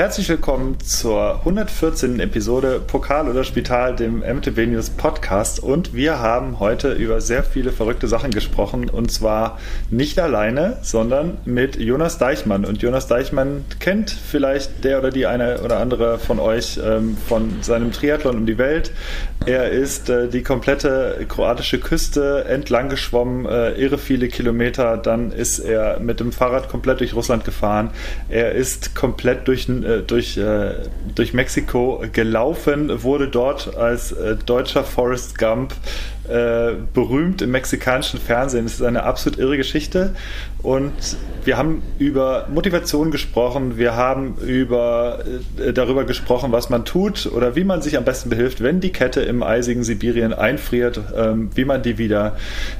Herzlich willkommen zur 114. Episode Pokal oder Spital, dem MTB News Podcast. Und wir haben heute über sehr viele verrückte Sachen gesprochen. Und zwar nicht alleine, sondern mit Jonas Deichmann. Und Jonas Deichmann kennt vielleicht der oder die eine oder andere von euch ähm, von seinem Triathlon um die Welt. Er ist äh, die komplette kroatische Küste entlang geschwommen, äh, irre viele Kilometer. Dann ist er mit dem Fahrrad komplett durch Russland gefahren. Er ist komplett durch äh, durch, äh, durch Mexiko gelaufen, wurde dort als äh, deutscher Forrest Gump äh, berühmt im mexikanischen Fernsehen. Es ist eine absolut irre Geschichte. Und wir haben über Motivation gesprochen, wir haben über, äh, darüber gesprochen, was man tut oder wie man sich am besten behilft, wenn die Kette im eisigen Sibirien einfriert, ähm, wie man die wieder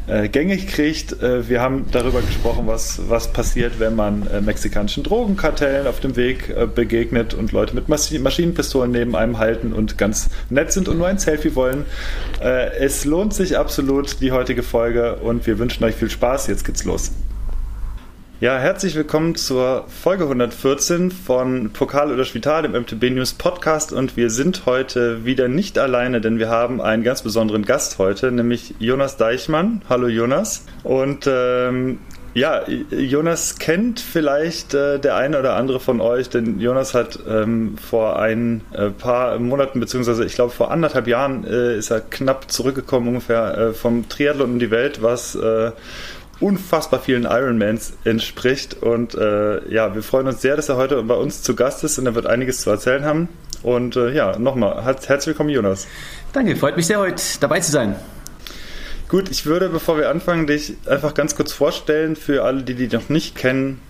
äh, gängig kriegt. Äh, wir haben darüber gesprochen, was, was passiert, wenn man äh, mexikanischen Drogenkartellen auf dem Weg begegnet und Leute mit Mas Maschinenpistolen neben einem halten und ganz nett sind und nur ein Selfie wollen. Es lohnt sich absolut die heutige Folge und wir wünschen euch viel Spaß. Jetzt geht's los. Ja, herzlich willkommen zur Folge 114 von Pokal oder Spital, dem MTB News Podcast. Und wir sind heute wieder nicht alleine, denn wir haben einen ganz besonderen Gast heute, nämlich Jonas Deichmann. Hallo Jonas. Und ähm, ja, Jonas kennt vielleicht äh, der eine oder andere von euch, denn Jonas hat ähm, vor ein äh, paar Monaten, beziehungsweise ich glaube vor anderthalb Jahren, äh, ist er knapp zurückgekommen ungefähr äh, vom Triathlon um die Welt, was äh, unfassbar vielen Ironmans entspricht. Und äh, ja, wir freuen uns sehr, dass er heute bei uns zu Gast ist und er wird einiges zu erzählen haben. Und ja, nochmal, herzlich willkommen, Jonas. Danke, freut mich sehr, heute dabei zu sein. Gut, ich würde, bevor wir anfangen, dich einfach ganz kurz vorstellen für alle, die dich noch nicht kennen.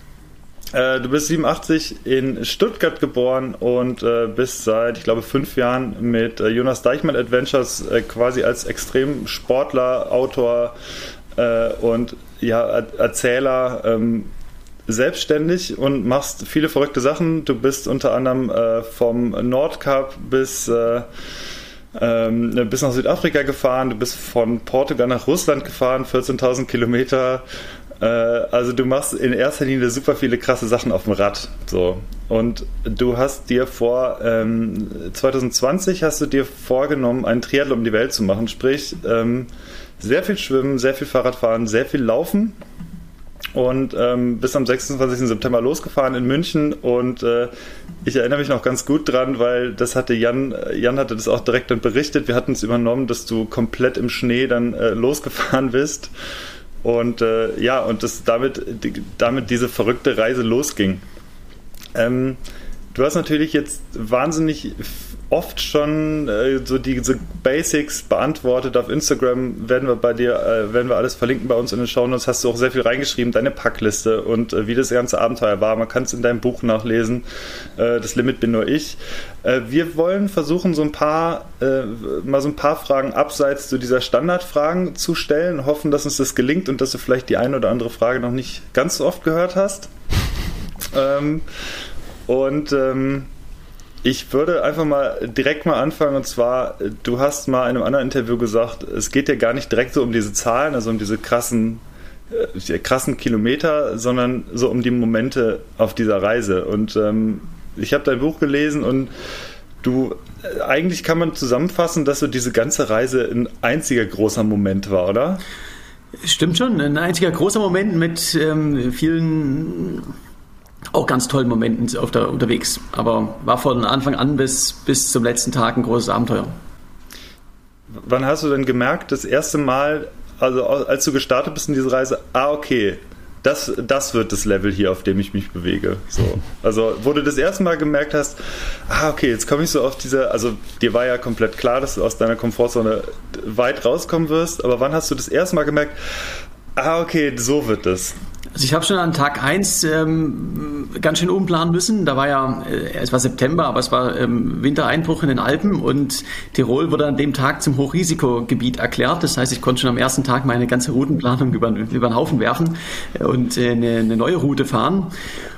Äh, du bist 87 in Stuttgart geboren und äh, bist seit, ich glaube, fünf Jahren mit äh, Jonas Deichmann Adventures äh, quasi als Extremsportler, Autor äh, und ja, Erzähler ähm, selbstständig und machst viele verrückte Sachen. Du bist unter anderem äh, vom Nordkap bis, ähm, bis nach Südafrika gefahren. Du bist von Portugal nach Russland gefahren, 14.000 Kilometer. Äh, also du machst in erster Linie super viele krasse Sachen auf dem Rad. So. Und du hast dir vor, ähm, 2020 hast du dir vorgenommen, einen Triathlon um die Welt zu machen. Sprich, ähm, sehr viel Schwimmen, sehr viel Fahrradfahren, sehr viel Laufen und ähm, bis am 26. September losgefahren in München und äh, ich erinnere mich noch ganz gut dran, weil das hatte Jan, Jan hatte das auch direkt dann berichtet, wir hatten es übernommen, dass du komplett im Schnee dann äh, losgefahren bist und äh, ja, und das damit, die, damit diese verrückte Reise losging. Ähm, du hast natürlich jetzt wahnsinnig oft schon äh, so diese Basics beantwortet. Auf Instagram werden wir bei dir, äh, werden wir alles verlinken bei uns in den Shownotes. Hast du auch sehr viel reingeschrieben, deine Packliste und äh, wie das ganze Abenteuer war. Man kann es in deinem Buch nachlesen. Äh, das Limit bin nur ich. Äh, wir wollen versuchen, so ein paar, äh, mal so ein paar Fragen abseits zu dieser Standardfragen zu stellen. Hoffen, dass uns das gelingt und dass du vielleicht die eine oder andere Frage noch nicht ganz so oft gehört hast. Ähm, und ähm, ich würde einfach mal direkt mal anfangen und zwar, du hast mal in einem anderen Interview gesagt, es geht ja gar nicht direkt so um diese Zahlen, also um diese krassen, äh, krassen Kilometer, sondern so um die Momente auf dieser Reise. Und ähm, ich habe dein Buch gelesen und du, äh, eigentlich kann man zusammenfassen, dass so diese ganze Reise ein einziger großer Moment war, oder? Stimmt schon, ein einziger großer Moment mit ähm, vielen auch ganz tollen Momenten auf der, unterwegs. Aber war von Anfang an bis, bis zum letzten Tag ein großes Abenteuer. Wann hast du denn gemerkt, das erste Mal, also als du gestartet bist in diese Reise, ah, okay, das, das wird das Level hier, auf dem ich mich bewege. So. Also, wo du das erste Mal gemerkt hast, ah, okay, jetzt komme ich so auf diese, also dir war ja komplett klar, dass du aus deiner Komfortzone weit rauskommen wirst, aber wann hast du das erste Mal gemerkt, ah, okay, so wird es? Also ich habe schon an Tag 1 ähm, ganz schön umplanen müssen. Da war ja, äh, es war September, aber es war ähm, Wintereinbruch in den Alpen und Tirol wurde an dem Tag zum Hochrisikogebiet erklärt. Das heißt, ich konnte schon am ersten Tag meine ganze Routenplanung über, über den Haufen werfen und äh, eine, eine neue Route fahren.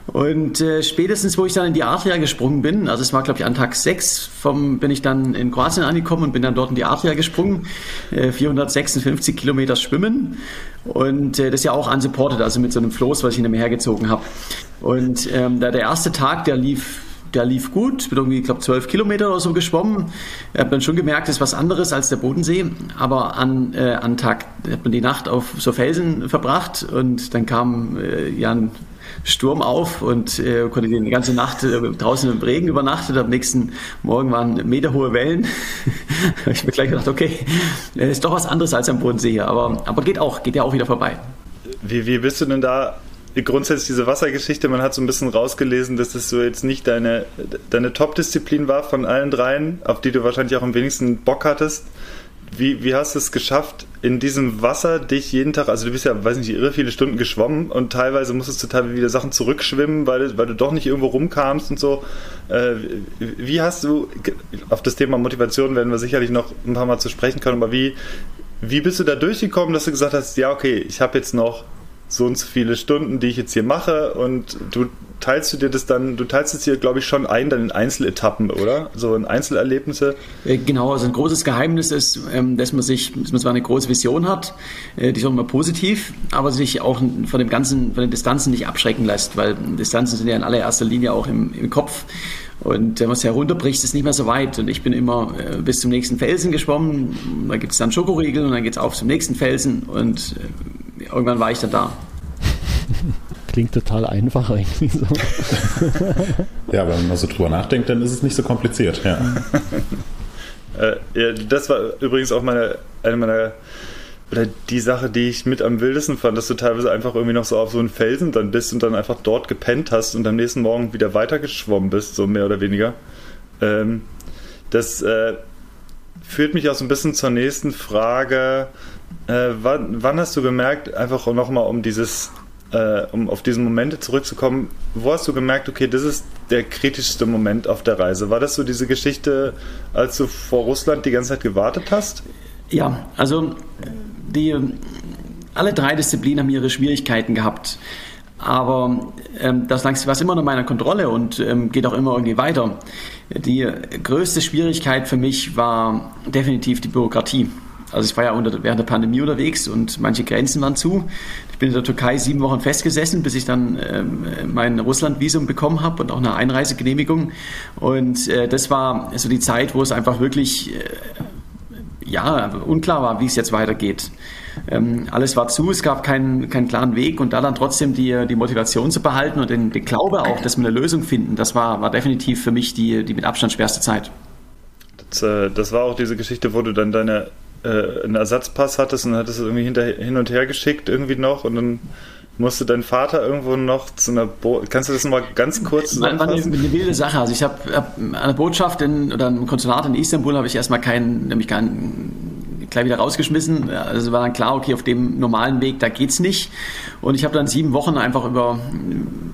Und äh, spätestens, wo ich dann in die Adria gesprungen bin, also es war, glaube ich, an Tag 6, vom, bin ich dann in Kroatien angekommen und bin dann dort in die Adria gesprungen. Äh, 456 Kilometer schwimmen. Und äh, das ist ja auch unsupported, also mit so einem Floß, was ich hinter mir hergezogen habe. Und ähm, da der erste Tag, der lief der lief gut, bin irgendwie, glaube, zwölf Kilometer oder so geschwommen. Ich habe dann schon gemerkt, das ist was anderes als der Bodensee. Aber an, äh, an Tag hat man die Nacht auf so Felsen verbracht und dann kam äh, ja ein Sturm auf und äh, konnte die ganze Nacht äh, draußen im Regen übernachtet. Am nächsten Morgen waren meterhohe Wellen. ich habe mir gleich gedacht, okay, äh, ist doch was anderes als am Bodensee hier, aber, aber geht auch, geht ja auch wieder vorbei. Wie, wie bist du denn da grundsätzlich diese Wassergeschichte, man hat so ein bisschen rausgelesen, dass das so jetzt nicht deine, deine Top-Disziplin war von allen dreien, auf die du wahrscheinlich auch am wenigsten Bock hattest. Wie, wie hast du es geschafft, in diesem Wasser dich jeden Tag, also du bist ja, weiß nicht, irre viele Stunden geschwommen und teilweise musstest du teilweise wieder Sachen zurückschwimmen, weil, weil du doch nicht irgendwo rumkamst und so. Äh, wie hast du, auf das Thema Motivation werden wir sicherlich noch ein paar Mal zu sprechen können, aber wie, wie bist du da durchgekommen, dass du gesagt hast, ja, okay, ich habe jetzt noch so und so viele Stunden, die ich jetzt hier mache und du teilst du dir das dann, du teilst es hier, glaube ich, schon ein, dann in Einzeletappen, oder? So in Einzelerlebnisse? Äh, genau, also ein großes Geheimnis ist, ähm, dass man sich, dass man zwar eine große Vision hat, äh, die ist auch immer positiv, aber sich auch von dem ganzen, von den Distanzen nicht abschrecken lässt, weil Distanzen sind ja in allererster Linie auch im, im Kopf. Und wenn man es herunterbricht, ist es nicht mehr so weit. Und ich bin immer äh, bis zum nächsten Felsen geschwommen. Da gibt es dann Schokoriegel und dann geht es auf zum nächsten Felsen. Und irgendwann war ich dann da. Klingt total einfach eigentlich so. ja, wenn man so drüber nachdenkt, dann ist es nicht so kompliziert, ja. äh, ja das war übrigens auch meine, eine meiner oder die Sache, die ich mit am wildesten fand, dass du teilweise einfach irgendwie noch so auf so einen Felsen dann bist und dann einfach dort gepennt hast und am nächsten Morgen wieder weitergeschwommen bist, so mehr oder weniger. Ähm, das äh, führt mich auch so ein bisschen zur nächsten Frage. Äh, wann, wann, hast du gemerkt, einfach nochmal um dieses, äh, um auf diese Momente zurückzukommen, wo hast du gemerkt, okay, das ist der kritischste Moment auf der Reise? War das so diese Geschichte, als du vor Russland die ganze Zeit gewartet hast? Ja, also die, alle drei Disziplinen haben ihre Schwierigkeiten gehabt. Aber ähm, das war immer noch meiner Kontrolle und ähm, geht auch immer irgendwie weiter. Die größte Schwierigkeit für mich war definitiv die Bürokratie. Also ich war ja unter, während der Pandemie unterwegs und manche Grenzen waren zu. Ich bin in der Türkei sieben Wochen festgesessen, bis ich dann ähm, mein Russland-Visum bekommen habe und auch eine Einreisegenehmigung. Und äh, das war so die Zeit, wo es einfach wirklich äh, ja, unklar war, wie es jetzt weitergeht. Ähm, alles war zu, es gab keinen, keinen klaren Weg und da dann trotzdem die, die Motivation zu behalten und den, den Glaube auch, dass wir eine Lösung finden, das war, war definitiv für mich die, die mit Abstand schwerste Zeit. Das, äh, das war auch diese Geschichte, wo du dann deine äh, einen Ersatzpass hattest und hattest es irgendwie hinter, hin und her geschickt irgendwie noch und dann musste dein Vater irgendwo noch zu einer Bo Kannst du das mal ganz kurz zusammenfassen? War eine, eine wilde Sache. Also ich habe hab an der Botschaft in, oder im Konsulat in Istanbul habe ich erstmal keinen, nämlich keinen gleich wieder rausgeschmissen. Also war dann klar, okay, auf dem normalen Weg, da geht's nicht. Und ich habe dann sieben Wochen einfach über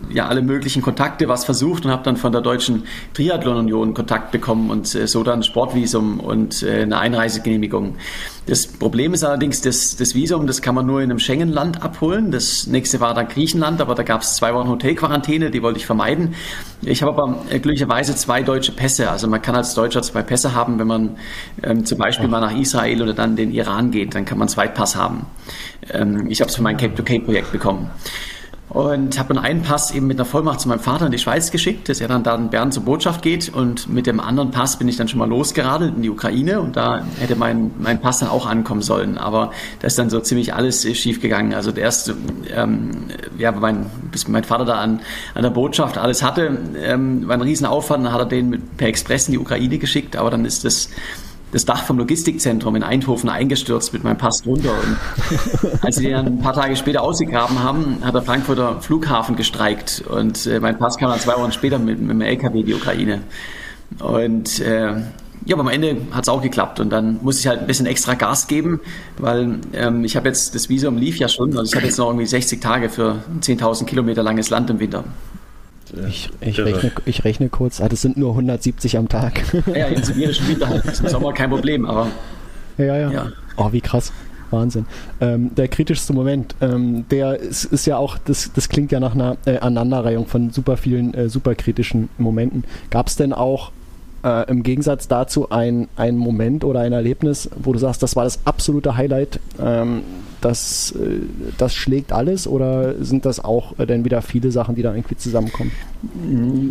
ja, alle möglichen Kontakte was versucht und habe dann von der Deutschen Triathlon Union Kontakt bekommen und äh, so dann Sportvisum und äh, eine Einreisegenehmigung. Das Problem ist allerdings, das, das Visum, das kann man nur in einem Schengen-Land abholen. Das nächste war dann Griechenland, aber da gab es zwei Wochen Hotelquarantäne, die wollte ich vermeiden. Ich habe aber äh, glücklicherweise zwei deutsche Pässe. Also man kann als Deutscher zwei Pässe haben, wenn man ähm, zum Beispiel mal nach Israel oder dann den Iran geht, dann kann man einen Zweitpass haben. Ähm, ich habe es für mein Cape-to-Cape-Projekt bekommen. Und habe dann einen Pass eben mit einer Vollmacht zu meinem Vater in die Schweiz geschickt, dass er dann da in Bern zur Botschaft geht. Und mit dem anderen Pass bin ich dann schon mal losgeradelt in die Ukraine. Und da hätte mein, mein Pass dann auch ankommen sollen. Aber da ist dann so ziemlich alles schief gegangen. Also der erste, ähm, ja, mein, bis mein Vater da an, an der Botschaft alles hatte, ähm, war ein Riesenaufwand. Dann hat er den mit, per Express in die Ukraine geschickt. Aber dann ist das das Dach vom Logistikzentrum in Eindhoven eingestürzt mit meinem Pass drunter. Und als sie den ein paar Tage später ausgegraben haben, hat der Frankfurter Flughafen gestreikt und äh, mein Pass kam dann zwei Wochen später mit, mit dem LKW in die Ukraine. Und äh, ja, aber am Ende hat es auch geklappt und dann muss ich halt ein bisschen extra Gas geben, weil ähm, ich habe jetzt, das Visum lief ja schon, also ich habe jetzt noch irgendwie 60 Tage für 10.000 Kilometer langes Land im Winter. Ich, ich, rechne, ich rechne kurz, ah, das sind nur 170 am Tag. Ja, im sibirischen Winter halt. Das ist im Sommer kein Problem, aber. Ja, ja. ja. Oh, wie krass. Wahnsinn. Ähm, der kritischste Moment, ähm, der ist, ist, ja auch, das, das klingt ja nach einer äh, Aneinanderreihung von super vielen äh, super kritischen Momenten. Gab es denn auch äh, im Gegensatz dazu ein, ein Moment oder ein Erlebnis, wo du sagst, das war das absolute Highlight, ähm, das, äh, das schlägt alles oder sind das auch äh, dann wieder viele Sachen, die da irgendwie zusammenkommen?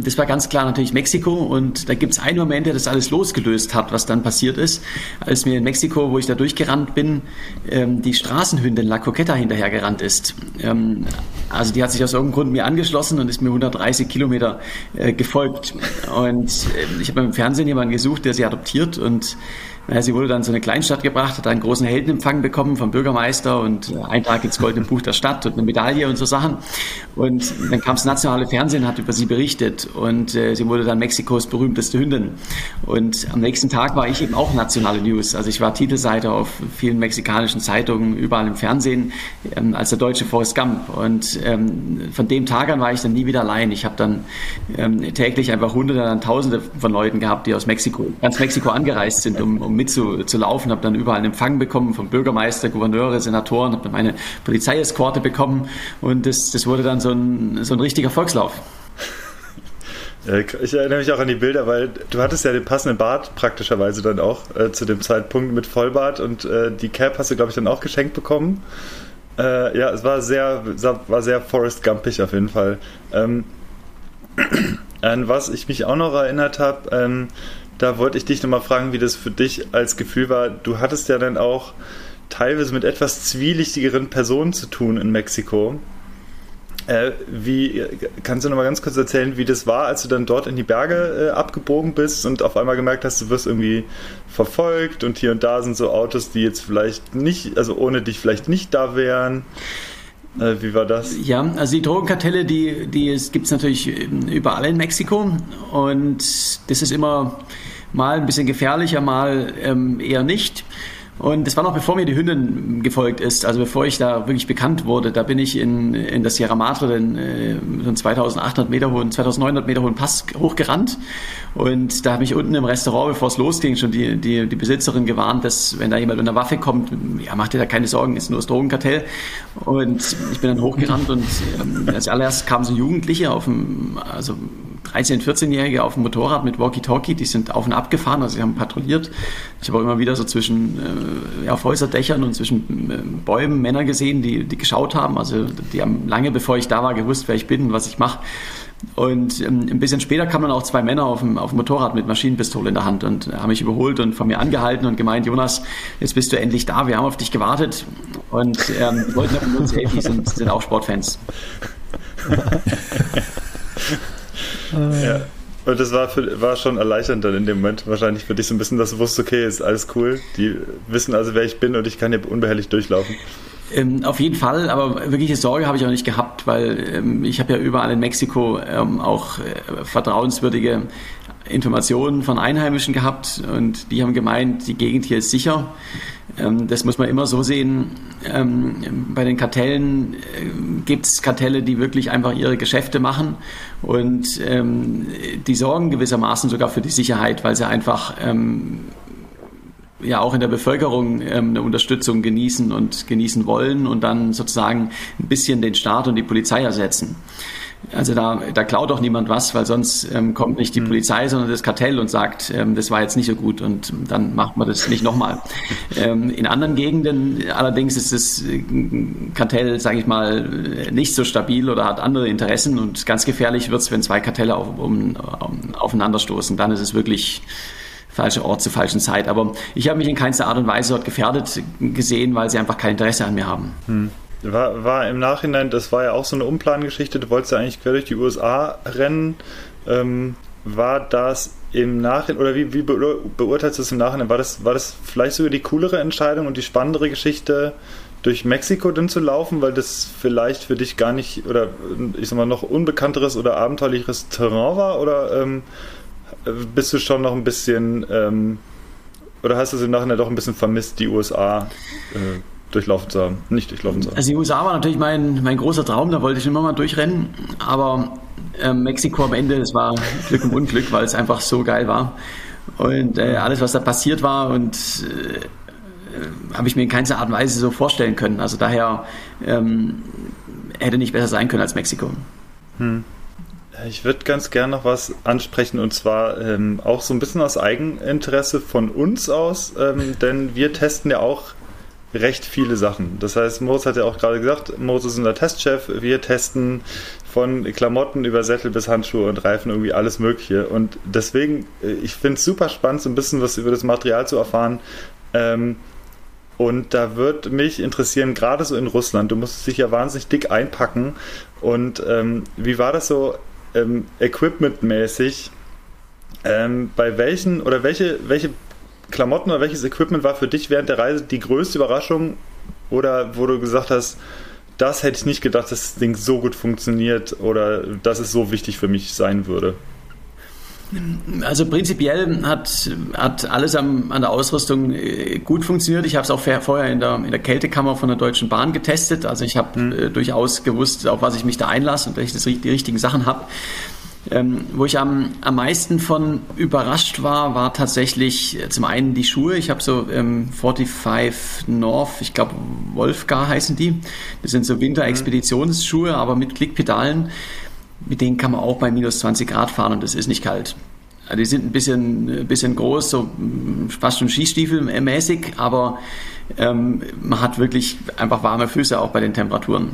Das war ganz klar natürlich Mexiko und da gibt es einen Moment, der das alles losgelöst hat, was dann passiert ist, als mir in Mexiko, wo ich da durchgerannt bin, ähm, die Straßenhündin La Coqueta hinterhergerannt ist. Ähm, also die hat sich aus irgendeinem Grund mir angeschlossen und ist mir 130 Kilometer äh, gefolgt. Und ich habe im Fernsehen jemanden gesucht, der sie adoptiert und Sie wurde dann zu einer Kleinstadt gebracht, hat einen großen Heldenempfang bekommen vom Bürgermeister und ein Tag ins Goldene Buch der Stadt und eine Medaille und so Sachen. Und dann kam das nationale Fernsehen, hat über sie berichtet und äh, sie wurde dann Mexikos berühmteste Hündin. Und am nächsten Tag war ich eben auch nationale News. Also ich war Titelseite auf vielen mexikanischen Zeitungen, überall im Fernsehen, ähm, als der deutsche Forrest Gump. Und ähm, von dem Tag an war ich dann nie wieder allein. Ich habe dann ähm, täglich einfach Hunderte, dann Tausende von Leuten gehabt, die aus Mexiko, ganz Mexiko angereist sind, um, um mitzulaufen, habe dann überall einen Empfang bekommen vom Bürgermeister, Gouverneure, Senatoren, habe dann meine Polizeieskorte bekommen und das, das wurde dann so ein, so ein richtiger Volkslauf. Ich erinnere mich auch an die Bilder, weil du hattest ja den passenden Bart praktischerweise dann auch äh, zu dem Zeitpunkt mit Vollbart und äh, die Cap hast du, glaube ich, dann auch geschenkt bekommen. Äh, ja, es war sehr, war sehr Forrest Gumpig auf jeden Fall. Ähm, an was ich mich auch noch erinnert habe, ähm, da wollte ich dich nochmal fragen, wie das für dich als Gefühl war. Du hattest ja dann auch teilweise mit etwas zwielichtigeren Personen zu tun in Mexiko. Äh, wie kannst du noch mal ganz kurz erzählen, wie das war, als du dann dort in die Berge äh, abgebogen bist und auf einmal gemerkt hast, du wirst irgendwie verfolgt und hier und da sind so Autos, die jetzt vielleicht nicht, also ohne dich vielleicht nicht da wären. Äh, wie war das? Ja, also die Drogenkartelle, die, die gibt es natürlich überall in Mexiko und das ist immer mal ein bisschen gefährlicher, mal ähm, eher nicht. Und das war noch bevor mir die Hündin gefolgt ist, also bevor ich da wirklich bekannt wurde. Da bin ich in, in das Sierra Madre, den, äh, so einen 2800 Meter hohen, 2900 Meter hohen Pass hochgerannt. Und da habe ich unten im Restaurant, bevor es losging, schon die, die, die Besitzerin gewarnt, dass wenn da jemand mit einer Waffe kommt, ja, macht dir da keine Sorgen, ist nur das Drogenkartell. Und ich bin dann hochgerannt und ähm, als allererst kamen so Jugendliche auf dem, also 13-, 14-Jährige auf dem Motorrad mit Walkie-Talkie, die sind auf und ab gefahren, also sie haben patrouilliert. Ich habe auch immer wieder so zwischen äh, auf Häuserdächern und zwischen äh, Bäumen Männer gesehen, die, die geschaut haben. Also die haben lange bevor ich da war gewusst, wer ich bin und was ich mache. Und ähm, ein bisschen später kamen dann auch zwei Männer auf dem, auf dem Motorrad mit Maschinenpistole in der Hand und haben mich überholt und von mir angehalten und gemeint, Jonas, jetzt bist du endlich da, wir haben auf dich gewartet. Und ähm, die wollten aber nur Selfie, sind, sind auch Sportfans. ja. Und das war, für, war schon erleichternd dann in dem Moment wahrscheinlich für dich so ein bisschen, dass du wusstest, okay, ist alles cool. Die wissen also, wer ich bin und ich kann hier unbehelligt durchlaufen. Ähm, auf jeden Fall, aber wirkliche Sorge habe ich auch nicht gehabt, weil ähm, ich habe ja überall in Mexiko ähm, auch äh, vertrauenswürdige Informationen von Einheimischen gehabt und die haben gemeint, die Gegend hier ist sicher. Ähm, das muss man immer so sehen. Ähm, bei den Kartellen äh, gibt es Kartelle, die wirklich einfach ihre Geschäfte machen und ähm, die sorgen gewissermaßen sogar für die Sicherheit, weil sie einfach ja auch in der Bevölkerung ähm, eine Unterstützung genießen und genießen wollen und dann sozusagen ein bisschen den Staat und die Polizei ersetzen. Also da, da klaut auch niemand was, weil sonst ähm, kommt nicht die mhm. Polizei, sondern das Kartell und sagt, ähm, das war jetzt nicht so gut und dann macht man das nicht nochmal. ähm, in anderen Gegenden allerdings ist das äh, Kartell, sage ich mal, nicht so stabil oder hat andere Interessen und ganz gefährlich wird es, wenn zwei Kartelle auf, um, um, aufeinanderstoßen. Dann ist es wirklich falscher Ort zur falschen Zeit. Aber ich habe mich in keinster Art und Weise dort gefährdet gesehen, weil sie einfach kein Interesse an mir haben. Hm. War, war im Nachhinein, das war ja auch so eine Umplangeschichte, du wolltest ja eigentlich quer durch die USA rennen. Ähm, war das im Nachhinein, oder wie, wie beurteilst du es im Nachhinein? War das, war das vielleicht sogar die coolere Entscheidung und die spannendere Geschichte, durch Mexiko dann zu laufen, weil das vielleicht für dich gar nicht, oder ich sag mal, noch unbekannteres oder abenteuerlicheres Terrain war? Oder ähm, bist du schon noch ein bisschen, ähm, oder hast du es im Nachhinein doch ein bisschen vermisst, die USA? Äh, durchlaufen zu haben, nicht durchlaufen zu haben. Also die USA war natürlich mein, mein großer Traum, da wollte ich immer mal durchrennen, aber äh, Mexiko am Ende, das war Glück und Unglück, weil es einfach so geil war. Und äh, alles, was da passiert war und äh, habe ich mir in keiner Art und Weise so vorstellen können. Also daher ähm, hätte nicht besser sein können als Mexiko. Hm. Ich würde ganz gerne noch was ansprechen und zwar ähm, auch so ein bisschen aus Eigeninteresse von uns aus, ähm, denn wir testen ja auch recht viele Sachen. Das heißt, Moritz hat ja auch gerade gesagt, Moritz ist unser Testchef. Wir testen von Klamotten über Sättel bis Handschuhe und Reifen, irgendwie alles Mögliche. Und deswegen, äh, ich finde es super spannend, so ein bisschen was über das Material zu erfahren. Ähm, und da würde mich interessieren, gerade so in Russland, du musst dich ja wahnsinnig dick einpacken. Und ähm, wie war das so ähm, equipmentmäßig? Ähm, bei welchen oder welche, welche Klamotten oder welches Equipment war für dich während der Reise die größte Überraschung? Oder wo du gesagt hast, das hätte ich nicht gedacht, dass das Ding so gut funktioniert oder dass es so wichtig für mich sein würde? Also prinzipiell hat, hat alles am, an der Ausrüstung äh, gut funktioniert. Ich habe es auch vorher in der, in der Kältekammer von der Deutschen Bahn getestet. Also ich habe mhm. äh, durchaus gewusst, auf was ich mich da einlasse und dass ich das, die richtigen Sachen habe. Ähm, wo ich am, am meisten von überrascht war, war tatsächlich äh, zum einen die Schuhe. Ich habe so ähm, 45 North, ich glaube Wolfgar heißen die. Das sind so Winterexpeditionsschuhe, aber mit Klickpedalen. Mit denen kann man auch bei minus 20 Grad fahren und es ist nicht kalt. Also die sind ein bisschen, ein bisschen groß, so mm, fast schon Skistiefelmäßig, aber ähm, man hat wirklich einfach warme Füße auch bei den Temperaturen.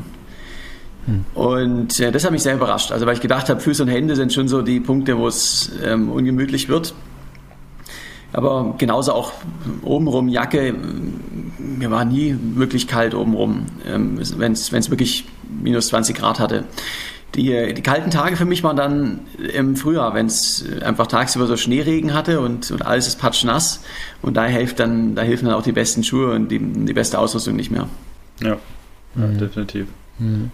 Und äh, das hat mich sehr überrascht. Also weil ich gedacht habe, Füße und Hände sind schon so die Punkte, wo es ähm, ungemütlich wird. Aber genauso auch obenrum Jacke. Mir war nie wirklich kalt obenrum, ähm, wenn es wirklich minus 20 Grad hatte. Die, die, kalten Tage für mich waren dann im Frühjahr, wenn es einfach tagsüber so Schneeregen hatte und, und alles ist patschnass. Und da hilft dann, da helfen dann auch die besten Schuhe und die, die beste Ausrüstung nicht mehr. Ja, ja mhm. definitiv. Mhm.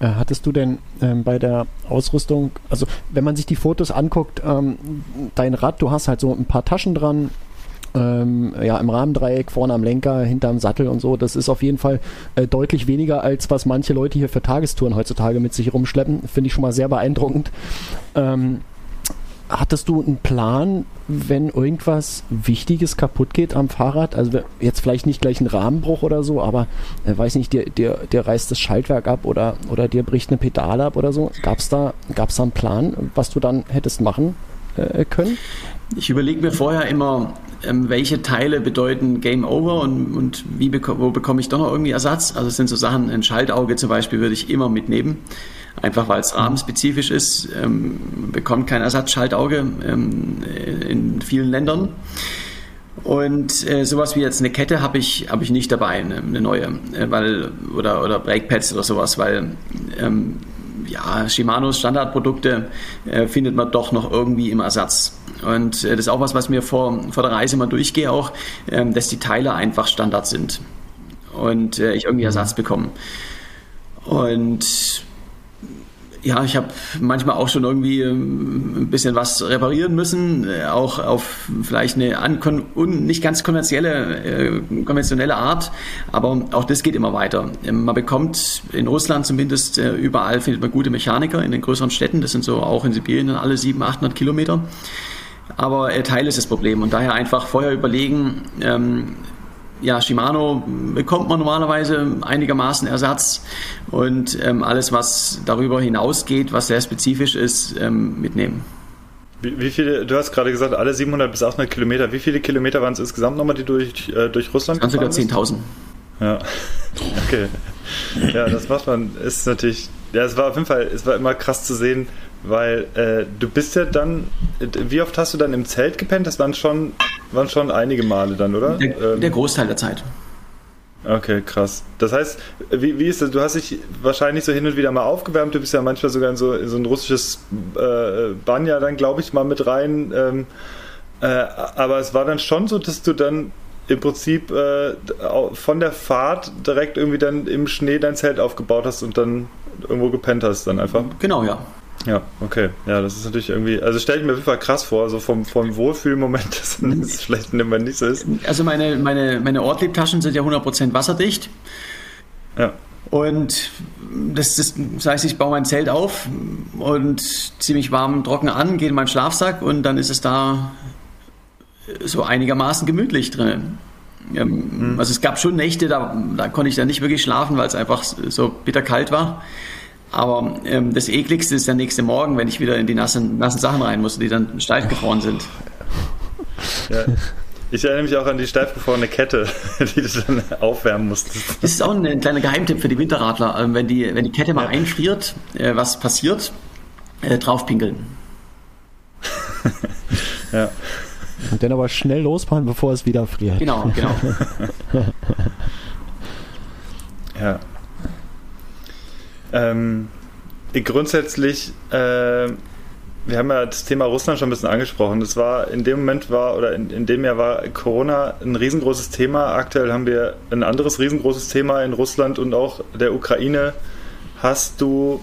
Äh, hattest du denn ähm, bei der Ausrüstung, also wenn man sich die Fotos anguckt, ähm, dein Rad, du hast halt so ein paar Taschen dran, ähm, ja, im Rahmendreieck, vorne am Lenker, hinterm Sattel und so. Das ist auf jeden Fall äh, deutlich weniger, als was manche Leute hier für Tagestouren heutzutage mit sich rumschleppen. Finde ich schon mal sehr beeindruckend. Ähm, hattest du einen Plan, wenn irgendwas Wichtiges kaputt geht am Fahrrad? Also jetzt vielleicht nicht gleich ein Rahmenbruch oder so, aber äh, weiß nicht, dir, dir, dir reißt das Schaltwerk ab oder, oder dir bricht eine Pedale ab oder so. Gab es da, gab's da einen Plan, was du dann hättest machen äh, können? Ich überlege mir vorher immer, ähm, welche Teile bedeuten Game Over und, und wie beko wo bekomme ich doch noch irgendwie Ersatz. Also es sind so Sachen, ein Schaltauge zum Beispiel würde ich immer mitnehmen einfach weil es rahmenspezifisch ist, ähm, bekommt kein Ersatzschaltauge ähm, in vielen Ländern. Und äh, sowas wie jetzt eine Kette habe ich, hab ich nicht dabei, eine, eine neue, äh, weil, oder, oder Brakepads oder sowas, weil ähm, ja, Shimanos Standardprodukte äh, findet man doch noch irgendwie im Ersatz. Und äh, das ist auch was, was mir vor, vor der Reise mal durchgehe, auch, ähm, dass die Teile einfach Standard sind und äh, ich irgendwie Ersatz bekomme. Und ja, ich habe manchmal auch schon irgendwie ähm, ein bisschen was reparieren müssen, äh, auch auf vielleicht eine nicht ganz konventionelle, äh, konventionelle Art, aber auch das geht immer weiter. Ähm, man bekommt in Russland zumindest äh, überall findet man gute Mechaniker in den größeren Städten, das sind so auch in Sibirien alle 700, 800 Kilometer. Aber Teil ist das Problem und daher einfach vorher überlegen, ähm, ja, Shimano bekommt man normalerweise einigermaßen Ersatz und ähm, alles, was darüber hinausgeht, was sehr spezifisch ist, ähm, mitnehmen. Wie, wie, viele, du hast gerade gesagt, alle 700 bis 800 Kilometer. Wie viele Kilometer waren es insgesamt nochmal, die durch, äh, durch Russland Ganz sogar 10.000. Ja, okay. Ja, das macht man, ist natürlich, ja, es war auf jeden Fall, es war immer krass zu sehen, weil äh, du bist ja dann, wie oft hast du dann im Zelt gepennt? Das waren schon, waren schon einige Male dann, oder? Der, ähm, der Großteil der Zeit. Okay, krass. Das heißt, wie, wie ist das? Du hast dich wahrscheinlich so hin und wieder mal aufgewärmt. Du bist ja manchmal sogar in so, in so ein russisches äh, Banja dann, glaube ich, mal mit rein. Ähm, äh, aber es war dann schon so, dass du dann im Prinzip äh, von der Fahrt direkt irgendwie dann im Schnee dein Zelt aufgebaut hast und dann irgendwo gepennt hast dann einfach. Genau, ja. Ja, okay. Ja, das ist natürlich irgendwie, also stelle ich mir auf jeden Fall krass vor, so vom, vom Wohlfühlmoment, dass es vielleicht immer nicht so ist. Also meine, meine, meine Ortliebtaschen sind ja 100% wasserdicht. Ja. Und das, das, das heißt, ich baue mein Zelt auf und ziehe mich warm, trocken an, gehe in meinen Schlafsack und dann ist es da so einigermaßen gemütlich drin. Mhm. Also es gab schon Nächte, da, da konnte ich dann nicht wirklich schlafen, weil es einfach so bitterkalt war. Aber ähm, das ekligste ist der nächste Morgen, wenn ich wieder in die nassen, nassen Sachen rein muss, die dann steif gefroren sind. Ja. Ich erinnere mich auch an die steif gefrorene Kette, die du dann aufwärmen musstest. Das ist auch ein kleiner Geheimtipp für die Winterradler. Ähm, wenn die, wenn die Kette mal ja. einfriert, äh, was passiert? Äh, draufpinkeln. ja. Und dann aber schnell losfahren, bevor es wieder friert. Genau, genau. ja. Ähm, grundsätzlich, äh, wir haben ja das Thema Russland schon ein bisschen angesprochen. Das war in dem Moment war oder in, in dem Jahr war Corona ein riesengroßes Thema. Aktuell haben wir ein anderes riesengroßes Thema in Russland und auch der Ukraine. Hast du,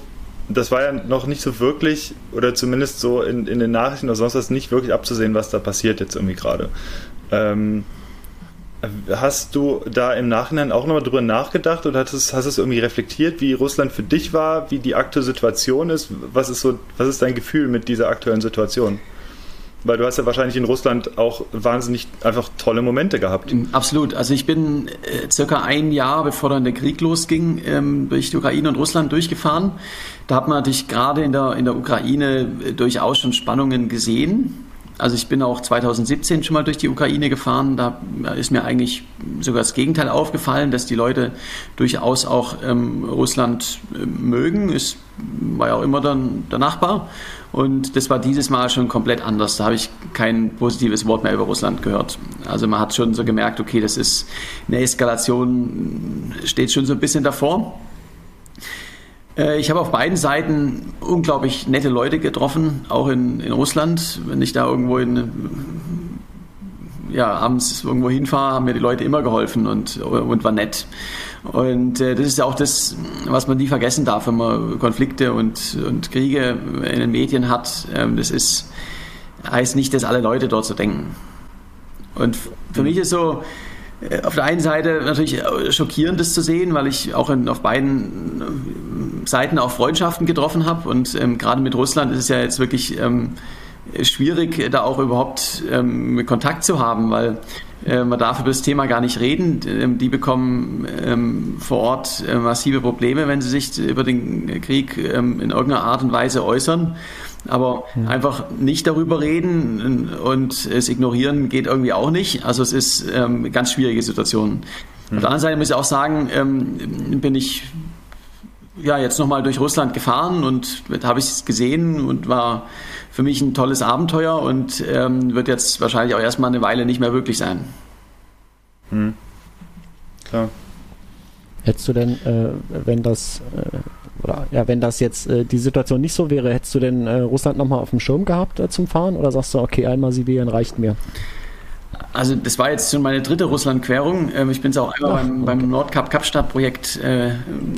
das war ja noch nicht so wirklich, oder zumindest so in, in den Nachrichten oder sonst was, nicht wirklich abzusehen, was da passiert jetzt irgendwie gerade. Ähm, Hast du da im Nachhinein auch nochmal drüber nachgedacht oder hast, hast es irgendwie reflektiert, wie Russland für dich war, wie die aktuelle Situation ist? Was ist, so, was ist dein Gefühl mit dieser aktuellen Situation? Weil du hast ja wahrscheinlich in Russland auch wahnsinnig einfach tolle Momente gehabt. Absolut. Also ich bin äh, circa ein Jahr, bevor dann der Krieg losging, ähm, durch die Ukraine und Russland durchgefahren. Da hat man natürlich gerade in der, in der Ukraine äh, durchaus schon Spannungen gesehen. Also ich bin auch 2017 schon mal durch die Ukraine gefahren. Da ist mir eigentlich sogar das Gegenteil aufgefallen, dass die Leute durchaus auch ähm, Russland äh, mögen. Es war ja auch immer dann der Nachbar. Und das war dieses Mal schon komplett anders. Da habe ich kein positives Wort mehr über Russland gehört. Also man hat schon so gemerkt, okay, das ist eine Eskalation, steht schon so ein bisschen davor. Äh, ich habe auf beiden Seiten unglaublich nette Leute getroffen, auch in, in Russland. Wenn ich da irgendwo in, ja, abends irgendwo hinfahre, haben mir die Leute immer geholfen und, und war nett. Und äh, das ist ja auch das, was man nie vergessen darf, wenn man Konflikte und, und Kriege in den Medien hat. Ähm, das ist, heißt nicht, dass alle Leute dort so denken. Und für mich ist so, auf der einen Seite natürlich äh, schockierend, das zu sehen, weil ich auch in, auf beiden äh, Seiten auch Freundschaften getroffen habe. Und ähm, gerade mit Russland ist es ja jetzt wirklich ähm, schwierig, da auch überhaupt ähm, Kontakt zu haben, weil äh, man darf über das Thema gar nicht reden. Ähm, die bekommen ähm, vor Ort äh, massive Probleme, wenn sie sich über den Krieg ähm, in irgendeiner Art und Weise äußern. Aber ja. einfach nicht darüber reden und es ignorieren geht irgendwie auch nicht. Also es ist ähm, eine ganz schwierige Situation. Mhm. Auf der anderen Seite muss ich auch sagen, ähm, bin ich ja jetzt nochmal durch Russland gefahren und habe ich es gesehen und war für mich ein tolles Abenteuer und ähm, wird jetzt wahrscheinlich auch erstmal eine Weile nicht mehr wirklich sein. Mhm. Klar. Hättest du denn, äh, wenn das äh, oder ja, wenn das jetzt äh, die Situation nicht so wäre, hättest du denn äh, Russland nochmal auf dem Schirm gehabt äh, zum Fahren oder sagst du, okay, einmal Sibirien reicht mir? Also das war jetzt schon meine dritte Russland-Querung. Ähm, ich bin es auch einmal Ach, beim, okay. beim Nordkap-Kapstadt-Projekt äh,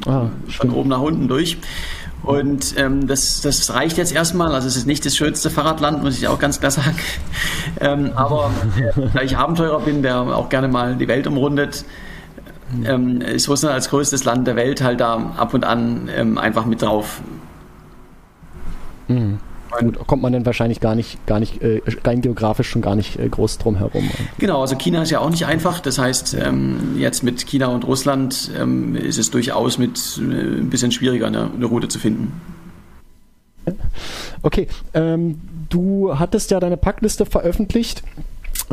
ah, von oben nach unten durch. Und ähm, das, das reicht jetzt erstmal. Also es ist nicht das schönste Fahrradland, muss ich auch ganz klar sagen. ähm, aber äh, da ich Abenteurer bin, der auch gerne mal die Welt umrundet, ähm, ist Russland als größtes Land der Welt halt da ab und an ähm, einfach mit drauf. Mhm. Gut, kommt man dann wahrscheinlich gar nicht, gar nicht, äh, rein geografisch schon gar nicht äh, groß drum herum. Genau, also China ist ja auch nicht einfach. Das heißt, ähm, jetzt mit China und Russland ähm, ist es durchaus mit äh, ein bisschen schwieriger, eine, eine Route zu finden. Okay, ähm, du hattest ja deine Packliste veröffentlicht.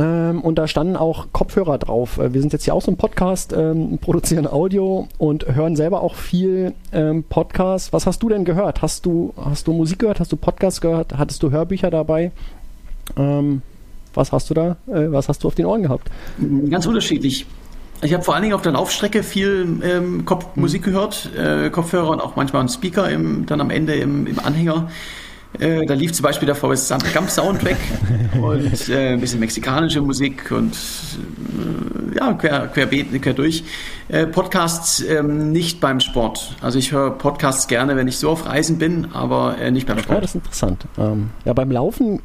Ähm, und da standen auch Kopfhörer drauf. Äh, wir sind jetzt hier auch so ein Podcast, ähm, produzieren Audio und hören selber auch viel ähm, Podcast. Was hast du denn gehört? Hast du, hast du Musik gehört? Hast du Podcast gehört? Hattest du Hörbücher dabei? Ähm, was hast du da? Äh, was hast du auf den Ohren gehabt? Ganz unterschiedlich. Ich habe vor allen Dingen auf der Laufstrecke viel ähm, Kopf Musik gehört, äh, Kopfhörer und auch manchmal einen Speaker im, dann am Ende im, im Anhänger. Äh, da lief zum Beispiel der VS Gump Soundtrack und äh, ein bisschen mexikanische Musik und äh, ja, quer, querbeet, quer durch. Äh, Podcasts ähm, nicht beim Sport. Also ich höre Podcasts gerne, wenn ich so auf Reisen bin, aber äh, nicht beim Sport. Ja, das ist interessant. Ähm, ja, beim Laufen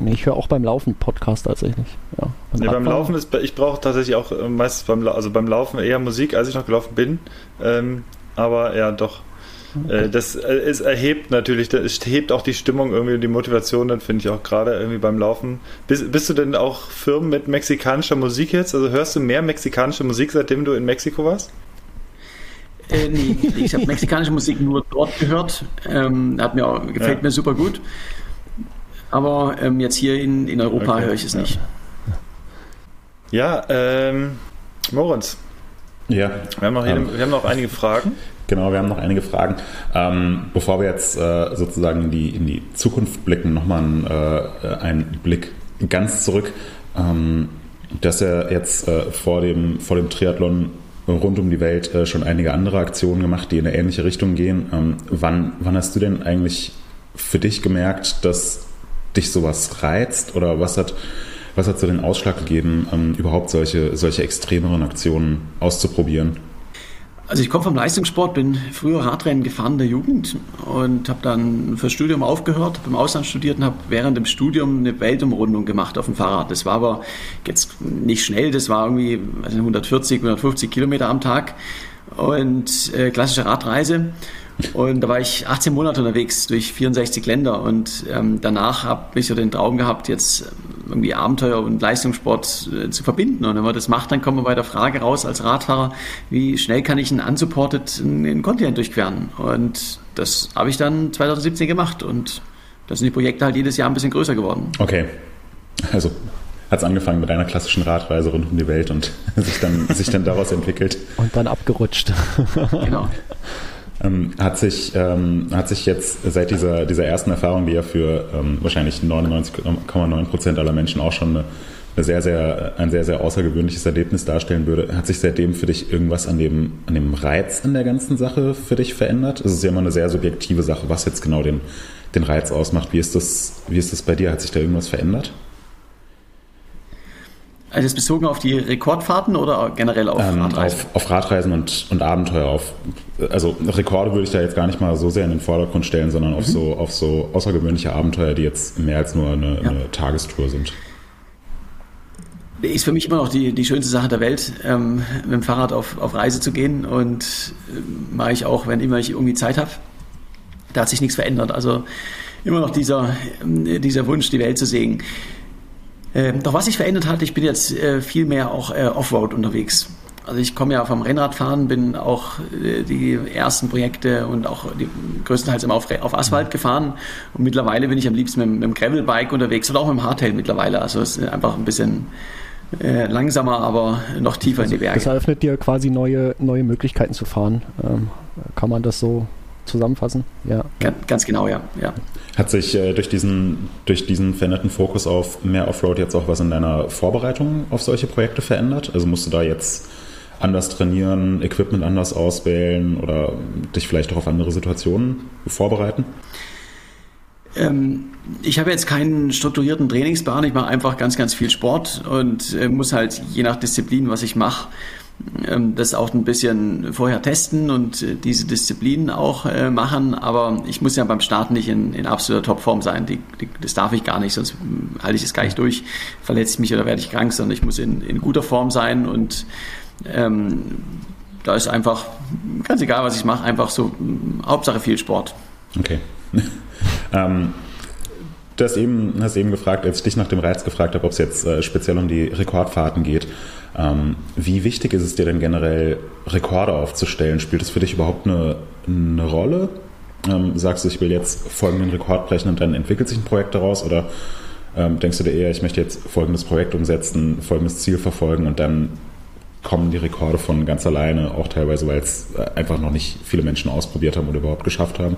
Nee, ich höre auch beim Laufen Podcast tatsächlich. Ja, beim, nee, beim Laufen ist, ich brauche tatsächlich auch meistens beim, also beim Laufen eher Musik, als ich noch gelaufen bin. Ähm, aber ja, doch. Äh, das äh, es erhebt natürlich, es hebt auch die Stimmung irgendwie, die Motivation, dann finde ich auch gerade irgendwie beim Laufen. Bist, bist, du denn auch Firmen mit mexikanischer Musik jetzt? Also hörst du mehr mexikanische Musik, seitdem du in Mexiko warst? Äh, nee, ich habe mexikanische Musik nur dort gehört. Ähm, hat mir auch, gefällt ja. mir super gut. Aber ähm, jetzt hier in, in Europa okay, höre ich es ja. nicht. Ja, ähm, Moritz. Ja. Wir haben noch, jede, ähm, wir haben noch einige Fragen. Genau, wir haben noch einige Fragen. Ähm, bevor wir jetzt äh, sozusagen in die, in die Zukunft blicken, nochmal ein, äh, einen Blick ganz zurück. Ähm, dass er jetzt äh, vor, dem, vor dem Triathlon rund um die Welt äh, schon einige andere Aktionen gemacht, die in eine ähnliche Richtung gehen. Ähm, wann, wann hast du denn eigentlich für dich gemerkt, dass dich sowas reizt oder was hat, was hat so den Ausschlag gegeben, ähm, überhaupt solche, solche extremeren Aktionen auszuprobieren? Also ich komme vom Leistungssport, bin früher Radrennen gefahren in der Jugend und habe dann fürs Studium aufgehört, habe im Ausland studiert und habe während dem Studium eine Weltumrundung gemacht auf dem Fahrrad. Das war aber jetzt nicht schnell, das war irgendwie 140, 150 Kilometer am Tag und äh, klassische Radreise. Und da war ich 18 Monate unterwegs durch 64 Länder und ähm, danach habe ich so den Traum gehabt, jetzt irgendwie Abenteuer und Leistungssport äh, zu verbinden. Und wenn man das macht, dann kommt man bei der Frage raus als Radfahrer, wie schnell kann ich einen unsupported einen Kontinent durchqueren? Und das habe ich dann 2017 gemacht und da sind die Projekte halt jedes Jahr ein bisschen größer geworden. Okay. Also hat es angefangen mit einer klassischen Radreise rund um die Welt und sich dann, sich dann daraus entwickelt. Und dann abgerutscht. genau. Ähm, hat, sich, ähm, hat sich jetzt seit dieser, dieser ersten Erfahrung, die ja für ähm, wahrscheinlich 99,9 Prozent aller Menschen auch schon eine, eine, sehr, sehr, ein sehr, sehr außergewöhnliches Erlebnis darstellen würde, hat sich seitdem für dich irgendwas an dem, an dem Reiz an der ganzen Sache für dich verändert? Es ist ja immer eine sehr subjektive Sache, was jetzt genau den, den Reiz ausmacht. Wie ist, das, wie ist das bei dir? Hat sich da irgendwas verändert? Also ist bezogen auf die Rekordfahrten oder generell auf ähm, Radreisen? Auf, auf, Radreisen und, und Abenteuer. Auf, also Rekorde würde ich da jetzt gar nicht mal so sehr in den Vordergrund stellen, sondern mhm. auf, so, auf so außergewöhnliche Abenteuer, die jetzt mehr als nur eine, ja. eine Tagestour sind. Ist für mich immer noch die, die schönste Sache der Welt, ähm, mit dem Fahrrad auf, auf Reise zu gehen und äh, mache ich auch, wenn immer ich irgendwie Zeit habe. Da hat sich nichts verändert. Also immer noch dieser, äh, dieser Wunsch, die Welt zu sehen. Ähm, doch was sich verändert hat, ich bin jetzt äh, viel mehr auch äh, Offroad unterwegs. Also ich komme ja vom Rennradfahren, bin auch äh, die ersten Projekte und auch die, größtenteils immer auf, auf Asphalt gefahren. Und mittlerweile bin ich am liebsten mit, mit dem Gravelbike unterwegs oder auch mit dem Hardtail mittlerweile. Also es ist einfach ein bisschen äh, langsamer, aber noch tiefer in die Berge. Das eröffnet dir quasi neue, neue Möglichkeiten zu fahren. Ähm, kann man das so zusammenfassen? Ja. Ganz, ganz genau, ja. ja. Hat sich äh, durch, diesen, durch diesen veränderten Fokus auf mehr Offroad jetzt auch was in deiner Vorbereitung auf solche Projekte verändert? Also musst du da jetzt anders trainieren, Equipment anders auswählen oder dich vielleicht auch auf andere Situationen vorbereiten? Ähm, ich habe jetzt keinen strukturierten Trainingsplan. Ich mache einfach ganz, ganz viel Sport und äh, muss halt je nach Disziplin, was ich mache, das auch ein bisschen vorher testen und äh, diese Disziplinen auch äh, machen. Aber ich muss ja beim Start nicht in, in absoluter Topform sein. Die, die, das darf ich gar nicht, sonst halte ich es gar nicht durch, verletze ich mich oder werde ich krank, sondern ich muss in, in guter Form sein und ähm, da ist einfach ganz egal, was ich mache, einfach so Hauptsache viel Sport. Okay. ähm, du hast eben, hast eben gefragt, als ich dich nach dem Reiz gefragt habe, ob es jetzt äh, speziell um die Rekordfahrten geht. Ähm, wie wichtig ist es dir denn generell, Rekorde aufzustellen? Spielt es für dich überhaupt eine, eine Rolle? Ähm, sagst du, ich will jetzt folgenden Rekord brechen und dann entwickelt sich ein Projekt daraus? Oder ähm, denkst du dir eher, ich möchte jetzt folgendes Projekt umsetzen, folgendes Ziel verfolgen und dann kommen die Rekorde von ganz alleine, auch teilweise, weil es äh, einfach noch nicht viele Menschen ausprobiert haben oder überhaupt geschafft haben?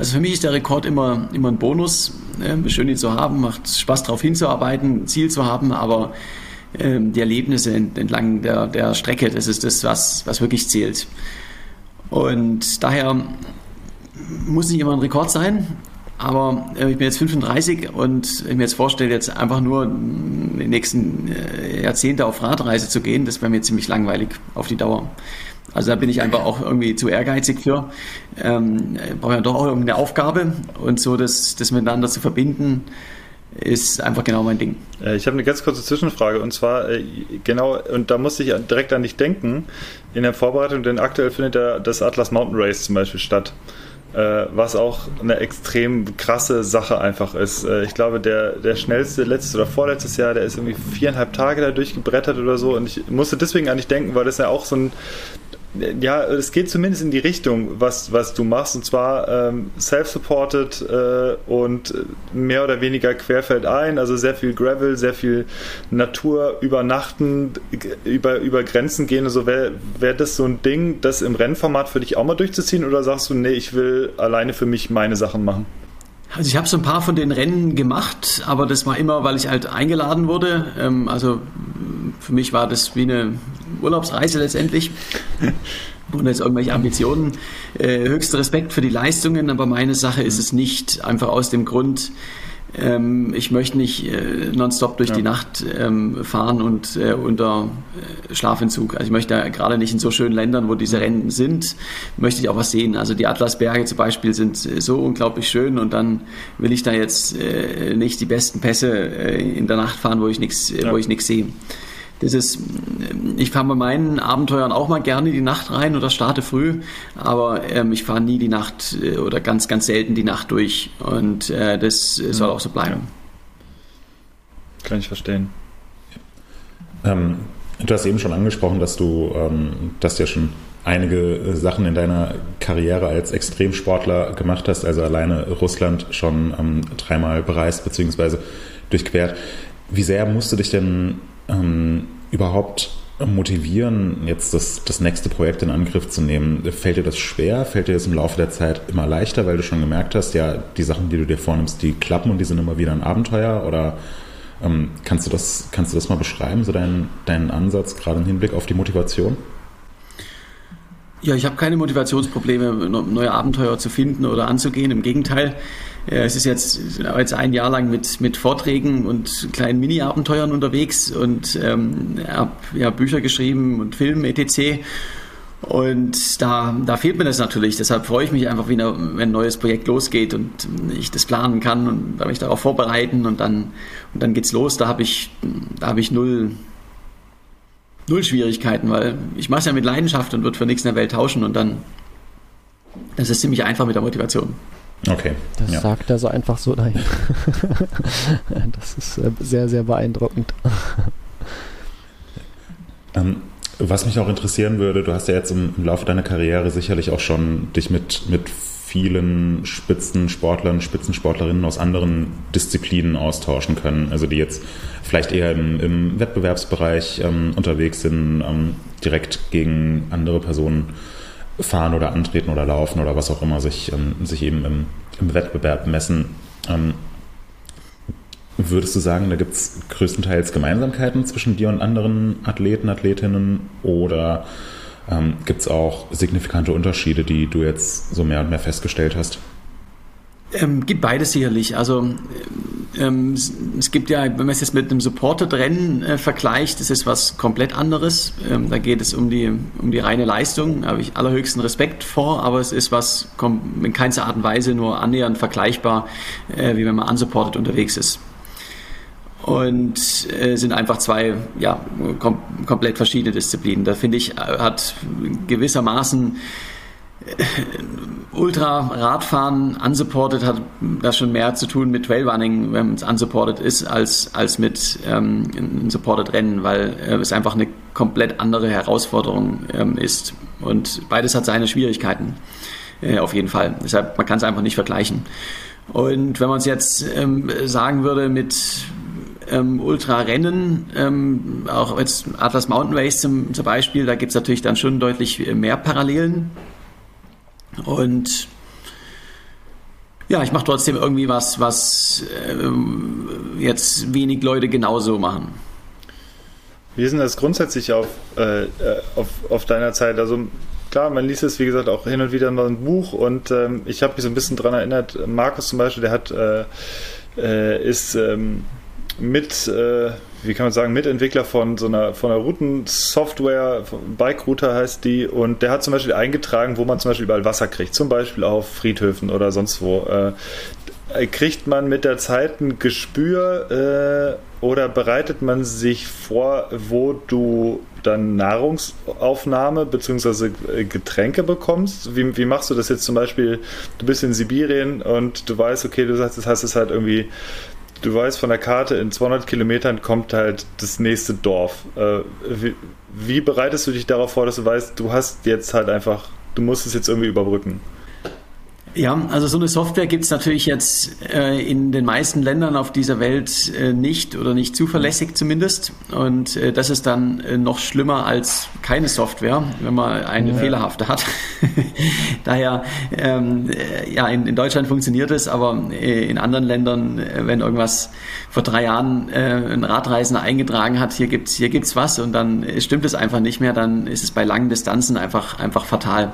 Also für mich ist der Rekord immer, immer ein Bonus. Äh, schön ihn zu haben, macht Spaß darauf hinzuarbeiten, ein Ziel zu haben, aber ähm, die Erlebnisse entlang der, der Strecke, das ist das, was, was wirklich zählt. Und daher muss nicht immer ein Rekord sein, aber ich bin jetzt 35 und ich mir jetzt vorstelle, jetzt einfach nur in den nächsten äh, Jahrzehnte auf Radreise zu gehen, das wäre mir ziemlich langweilig auf die Dauer. Also da bin ich einfach auch irgendwie zu ehrgeizig für. Ähm, brauche ja doch auch irgendeine Aufgabe und so das, das miteinander zu verbinden, ist einfach genau mein Ding. Äh, ich habe eine ganz kurze Zwischenfrage und zwar äh, genau, und da musste ich direkt an dich denken, in der Vorbereitung, denn aktuell findet ja das Atlas Mountain Race zum Beispiel statt. Äh, was auch eine extrem krasse Sache einfach ist. ich glaube, der, der schnellste, letztes oder vorletztes Jahr, der ist irgendwie viereinhalb Tage da durchgebrettert oder so und ich musste deswegen an dich denken, weil das ja auch so ein ja, es geht zumindest in die Richtung, was, was du machst, und zwar ähm, self-supported äh, und mehr oder weniger querfeldein, also sehr viel Gravel, sehr viel Natur, übernachten, über, über Grenzen gehen. Also wäre wär das so ein Ding, das im Rennformat für dich auch mal durchzuziehen, oder sagst du, nee, ich will alleine für mich meine Sachen machen? Also ich habe so ein paar von den Rennen gemacht, aber das war immer, weil ich halt eingeladen wurde. Ähm, also für mich war das wie eine Urlaubsreise letztendlich. Ohne jetzt irgendwelche Ambitionen. Äh, höchster Respekt für die Leistungen, aber meine Sache ist es nicht. Einfach aus dem Grund, ähm, ich möchte nicht äh, nonstop durch ja. die Nacht ähm, fahren und äh, unter äh, Schlafentzug. Also ich möchte gerade nicht in so schönen Ländern, wo diese Rennen sind, möchte ich auch was sehen. Also die Atlasberge zum Beispiel sind so unglaublich schön und dann will ich da jetzt äh, nicht die besten Pässe äh, in der Nacht fahren, wo ich nichts, ja. wo ich nichts sehe. Das ist, ich fahre bei meinen Abenteuern auch mal gerne die Nacht rein oder starte früh, aber ähm, ich fahre nie die Nacht äh, oder ganz, ganz selten die Nacht durch und äh, das mhm. soll auch so bleiben. Kann ich verstehen. Ähm, du hast eben schon angesprochen, dass du, ähm, dass ja schon einige äh, Sachen in deiner Karriere als Extremsportler gemacht hast, also alleine Russland schon ähm, dreimal bereist bzw. durchquert. Wie sehr musst du dich denn ähm, überhaupt motivieren, jetzt das, das nächste Projekt in Angriff zu nehmen? Fällt dir das schwer? Fällt dir das im Laufe der Zeit immer leichter, weil du schon gemerkt hast, ja, die Sachen, die du dir vornimmst, die klappen und die sind immer wieder ein Abenteuer? Oder ähm, kannst, du das, kannst du das mal beschreiben, so deinen, deinen Ansatz, gerade im Hinblick auf die Motivation? Ja, ich habe keine Motivationsprobleme, neue Abenteuer zu finden oder anzugehen. Im Gegenteil, es ist jetzt, jetzt ein Jahr lang mit, mit Vorträgen und kleinen Mini-Abenteuern unterwegs und ähm, habe ja, Bücher geschrieben und Film, etc. Und da, da fehlt mir das natürlich. Deshalb freue ich mich einfach wieder, wenn ein neues Projekt losgeht und ich das planen kann und mich darauf vorbereiten und dann, und dann geht's los. Da habe ich, da habe ich null, null Schwierigkeiten, weil ich mache es ja mit Leidenschaft und würde für nichts in der Welt tauschen und dann das ist ziemlich einfach mit der Motivation. Okay. Das ja. sagt er so einfach so nein. das ist äh, sehr, sehr beeindruckend. Ähm, was mich auch interessieren würde, du hast ja jetzt im, im, Laufe deiner Karriere sicherlich auch schon dich mit, mit vielen Spitzensportlern, Spitzensportlerinnen aus anderen Disziplinen austauschen können. Also die jetzt vielleicht eher im, im Wettbewerbsbereich ähm, unterwegs sind, ähm, direkt gegen andere Personen fahren oder antreten oder laufen oder was auch immer sich, ähm, sich eben im, im, Wettbewerb messen. Ähm, würdest du sagen, da gibt es größtenteils Gemeinsamkeiten zwischen dir und anderen Athleten, Athletinnen oder ähm, Gibt es auch signifikante Unterschiede, die du jetzt so mehr und mehr festgestellt hast? Ähm, gibt beides sicherlich. Also ähm, es gibt ja, wenn man es jetzt mit einem Supported-Rennen äh, vergleicht, das ist was komplett anderes. Ähm, da geht es um die, um die reine Leistung, da habe ich allerhöchsten Respekt vor, aber es ist was in keinster Art und Weise nur annähernd vergleichbar, äh, wie wenn man unsupported unterwegs ist und äh, sind einfach zwei ja, kom komplett verschiedene Disziplinen. Da finde ich, hat gewissermaßen äh, Ultra-Radfahren unsupported hat das schon mehr zu tun mit Trailrunning, wenn es unsupported ist, als, als mit ähm, supported Rennen, weil äh, es einfach eine komplett andere Herausforderung ähm, ist. Und beides hat seine Schwierigkeiten, äh, auf jeden Fall. Deshalb, man kann es einfach nicht vergleichen. Und wenn man es jetzt ähm, sagen würde mit ähm, Ultrarennen, ähm, auch jetzt Atlas Mountain Race zum, zum Beispiel, da gibt es natürlich dann schon deutlich mehr Parallelen. Und ja, ich mache trotzdem irgendwie was, was ähm, jetzt wenig Leute genauso machen. Wie ist denn das grundsätzlich auf, äh, auf, auf deiner Zeit? Also klar, man liest es, wie gesagt, auch hin und wieder mal ein Buch und ähm, ich habe mich so ein bisschen daran erinnert, Markus zum Beispiel, der hat äh, äh, ist ähm, mit, äh, wie kann man sagen, Mitentwickler von so einer, von einer Routensoftware, Bike Router heißt die, und der hat zum Beispiel eingetragen, wo man zum Beispiel überall Wasser kriegt, zum Beispiel auf Friedhöfen oder sonst wo. Äh, kriegt man mit der Zeit ein Gespür äh, oder bereitet man sich vor, wo du dann Nahrungsaufnahme bzw. Äh, Getränke bekommst? Wie, wie machst du das jetzt zum Beispiel? Du bist in Sibirien und du weißt, okay, du sagst, das heißt es halt irgendwie du weißt von der Karte, in 200 Kilometern kommt halt das nächste Dorf. Äh, wie, wie bereitest du dich darauf vor, dass du weißt, du hast jetzt halt einfach, du musst es jetzt irgendwie überbrücken? Ja, also so eine Software gibt es natürlich jetzt äh, in den meisten Ländern auf dieser Welt äh, nicht oder nicht zuverlässig zumindest. Und äh, das ist dann äh, noch schlimmer als keine Software, wenn man eine ja. fehlerhafte hat. Daher, ähm, äh, ja, in, in, Deutschland funktioniert es, aber äh, in anderen Ländern, wenn irgendwas vor drei Jahren ein Radreisender eingetragen hat, hier gibt's hier gibt's was und dann stimmt es einfach nicht mehr, dann ist es bei langen Distanzen einfach, einfach fatal.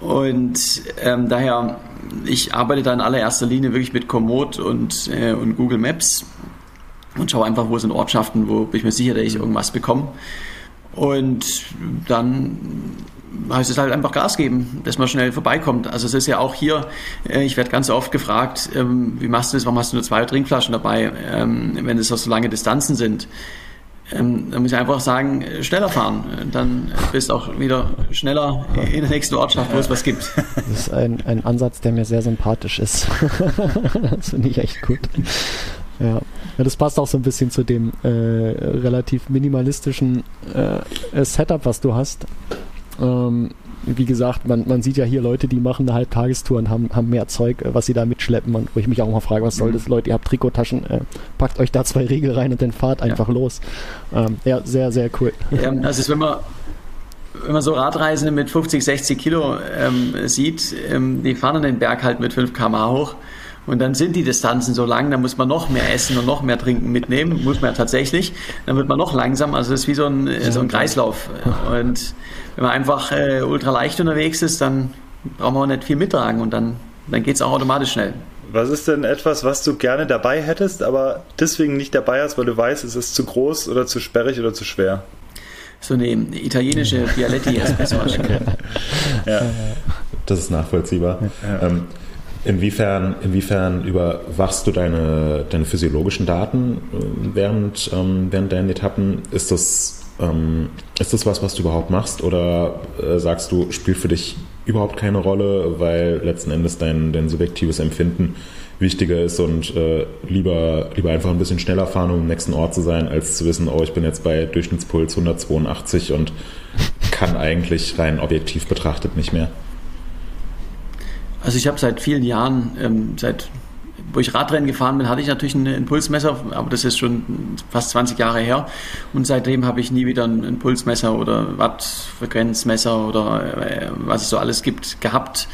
Und ähm, daher, ich arbeite da in allererster Linie wirklich mit Komoot und, äh, und Google Maps und schaue einfach, wo sind Ortschaften, wo bin ich mir sicher, dass ich irgendwas bekomme. Und dann heißt es halt einfach Gas geben, dass man schnell vorbeikommt. Also es ist ja auch hier, äh, ich werde ganz oft gefragt, ähm, wie machst du das, warum hast du nur zwei Trinkflaschen dabei, ähm, wenn es so lange Distanzen sind. Ähm, dann muss ich einfach sagen, äh, schneller fahren. Dann bist du auch wieder schneller in der nächsten Ortschaft, wo es was gibt. Das ist ein, ein Ansatz, der mir sehr sympathisch ist. das finde ich echt gut. Ja. ja, das passt auch so ein bisschen zu dem äh, relativ minimalistischen äh, Setup, was du hast. Ähm, wie gesagt, man, man sieht ja hier Leute, die machen eine Halbtagestour und haben, haben mehr Zeug, äh, was sie da mitschleppen. Und wo ich mich auch mal frage, was soll mhm. das, Leute? Ihr habt Trikottaschen, äh, packt euch da zwei Riegel rein und dann fahrt einfach ja. los. Ähm, ja, sehr, sehr cool. Ja, also wenn man wenn man so Radreisende mit 50, 60 Kilo ähm, sieht, ähm, die fahren den Berg halt mit 5 km hoch. Und dann sind die Distanzen so lang, dann muss man noch mehr essen und noch mehr trinken mitnehmen, muss man ja tatsächlich. Dann wird man noch langsam, also es ist wie so ein, so ein Kreislauf. Und wenn man einfach äh, ultra leicht unterwegs ist, dann braucht man auch nicht viel mittragen und dann, dann geht es auch automatisch schnell. Was ist denn etwas, was du gerne dabei hättest, aber deswegen nicht dabei hast, weil du weißt, es ist zu groß oder zu sperrig oder zu schwer? So eine italienische Bialetti Espresso-Maschine. ja. Das ist nachvollziehbar. Ja. Ähm, inwiefern, inwiefern überwachst du deine, deine physiologischen Daten äh, während, ähm, während deinen Etappen? Ist das ähm, ist das was, was du überhaupt machst oder äh, sagst du, spielt für dich überhaupt keine Rolle, weil letzten Endes dein, dein subjektives Empfinden wichtiger ist und äh, lieber, lieber einfach ein bisschen schneller fahren, um im nächsten Ort zu sein, als zu wissen, oh, ich bin jetzt bei Durchschnittspuls 182 und kann eigentlich rein objektiv betrachtet nicht mehr? Also ich habe seit vielen Jahren, ähm, seit wo ich Radrennen gefahren bin, hatte ich natürlich ein Impulsmesser, aber das ist schon fast 20 Jahre her. Und seitdem habe ich nie wieder ein Impulsmesser oder Wattfrequenzmesser oder äh, was es so alles gibt, gehabt.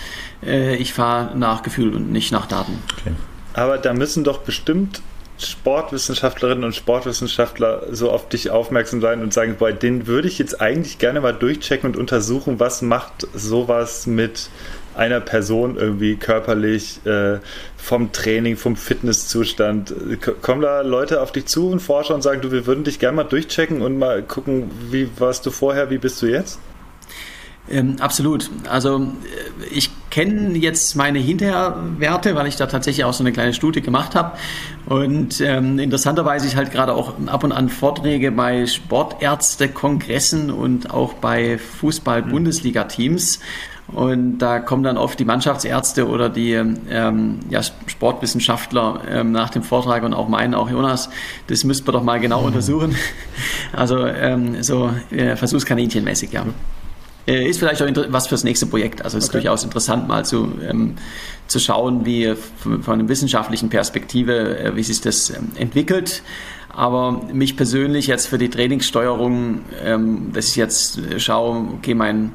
Äh, ich fahre nach Gefühl und nicht nach Daten. Okay. Aber da müssen doch bestimmt Sportwissenschaftlerinnen und Sportwissenschaftler so auf dich aufmerksam sein und sagen, boah, den würde ich jetzt eigentlich gerne mal durchchecken und untersuchen, was macht sowas mit einer Person irgendwie körperlich, äh, vom Training, vom Fitnesszustand. Kommen da Leute auf dich zu und Forscher und sagen, du, wir würden dich gerne mal durchchecken und mal gucken, wie warst du vorher, wie bist du jetzt? Ähm, absolut. Also äh, ich kenne jetzt meine Hinterwerte, weil ich da tatsächlich auch so eine kleine Studie gemacht habe. Und ähm, interessanterweise ich halt gerade auch ab und an Vorträge bei Sportärztekongressen und auch bei Fußball-Bundesliga-Teams. Und da kommen dann oft die Mannschaftsärzte oder die ähm, ja, Sportwissenschaftler ähm, nach dem Vortrag und auch meinen, auch Jonas, das müssten wir doch mal genau mhm. untersuchen. Also ähm, so äh, Versuchskaninchenmäßig, ja. Äh, ist vielleicht auch was fürs nächste Projekt. Also es okay. ist durchaus interessant, mal zu, ähm, zu schauen, wie von, von einer wissenschaftlichen Perspektive, äh, wie sich das ähm, entwickelt. Aber mich persönlich jetzt für die Trainingssteuerung, ähm, dass ich jetzt schaue, okay, mein äh,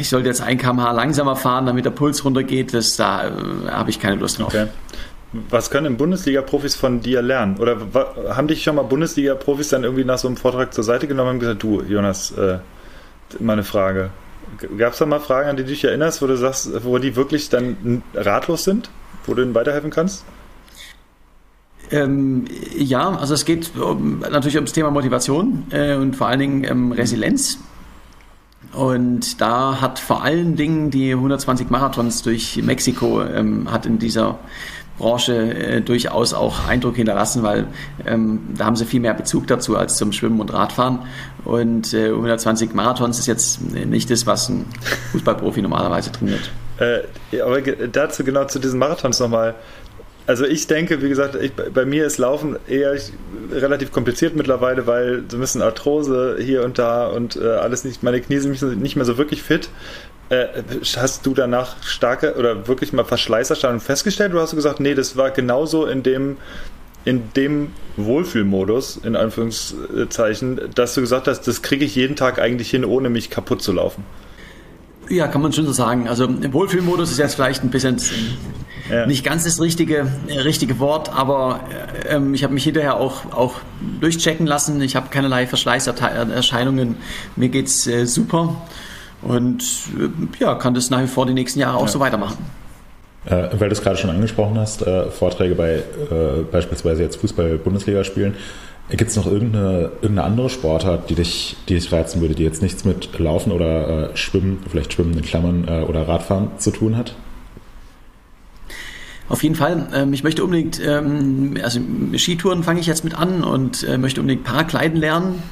ich sollte jetzt ein kmh langsamer fahren, damit der Puls runtergeht, das, da äh, habe ich keine Lust drauf. Okay. Was können Bundesliga-Profis von dir lernen? Oder haben dich schon mal Bundesliga-Profis dann irgendwie nach so einem Vortrag zur Seite genommen und gesagt, du, Jonas, äh, meine Frage. Gab es da mal Fragen, an die du dich erinnerst, wo du sagst, wo die wirklich dann ratlos sind, wo du ihnen weiterhelfen kannst? Ähm, ja, also es geht um, natürlich ums Thema Motivation äh, und vor allen Dingen ähm, Resilienz. Und da hat vor allen Dingen die 120 Marathons durch Mexiko ähm, hat in dieser Branche äh, durchaus auch Eindruck hinterlassen, weil ähm, da haben sie viel mehr Bezug dazu als zum Schwimmen und Radfahren. Und äh, 120 Marathons ist jetzt nicht das, was ein Fußballprofi normalerweise trainiert. Äh, aber dazu genau zu diesen Marathons nochmal. Also ich denke, wie gesagt, ich, bei mir ist Laufen eher relativ kompliziert mittlerweile, weil so ein bisschen Arthrose hier und da und äh, alles nicht, meine Knie sind nicht mehr so wirklich fit. Äh, hast du danach starke oder wirklich mal Verschleißerscheinungen festgestellt oder hast du gesagt, nee, das war genauso in dem in dem Wohlfühlmodus, in Anführungszeichen, dass du gesagt hast, das kriege ich jeden Tag eigentlich hin, ohne mich kaputt zu laufen? Ja, kann man schon so sagen. Also Wohlfühlmodus ist jetzt vielleicht ein bisschen ja. nicht ganz das richtige, richtige Wort, aber äh, ähm, ich habe mich hinterher auch, auch durchchecken lassen. Ich habe keinerlei Verschleißerscheinungen. Mir geht's äh, super und äh, ja, kann das nach wie vor die nächsten Jahre auch ja. so weitermachen. Äh, weil du es gerade schon angesprochen hast, äh, Vorträge bei äh, beispielsweise jetzt Fußball-Bundesliga spielen. Gibt es noch irgendeine, irgendeine andere Sportart, die dich, die dich reizen würde, die jetzt nichts mit Laufen oder äh, Schwimmen, vielleicht Schwimmen in Klammern äh, oder Radfahren zu tun hat? Auf jeden Fall. Ähm, ich möchte unbedingt, ähm, also Skitouren fange ich jetzt mit an und äh, möchte unbedingt Parkleiden lernen.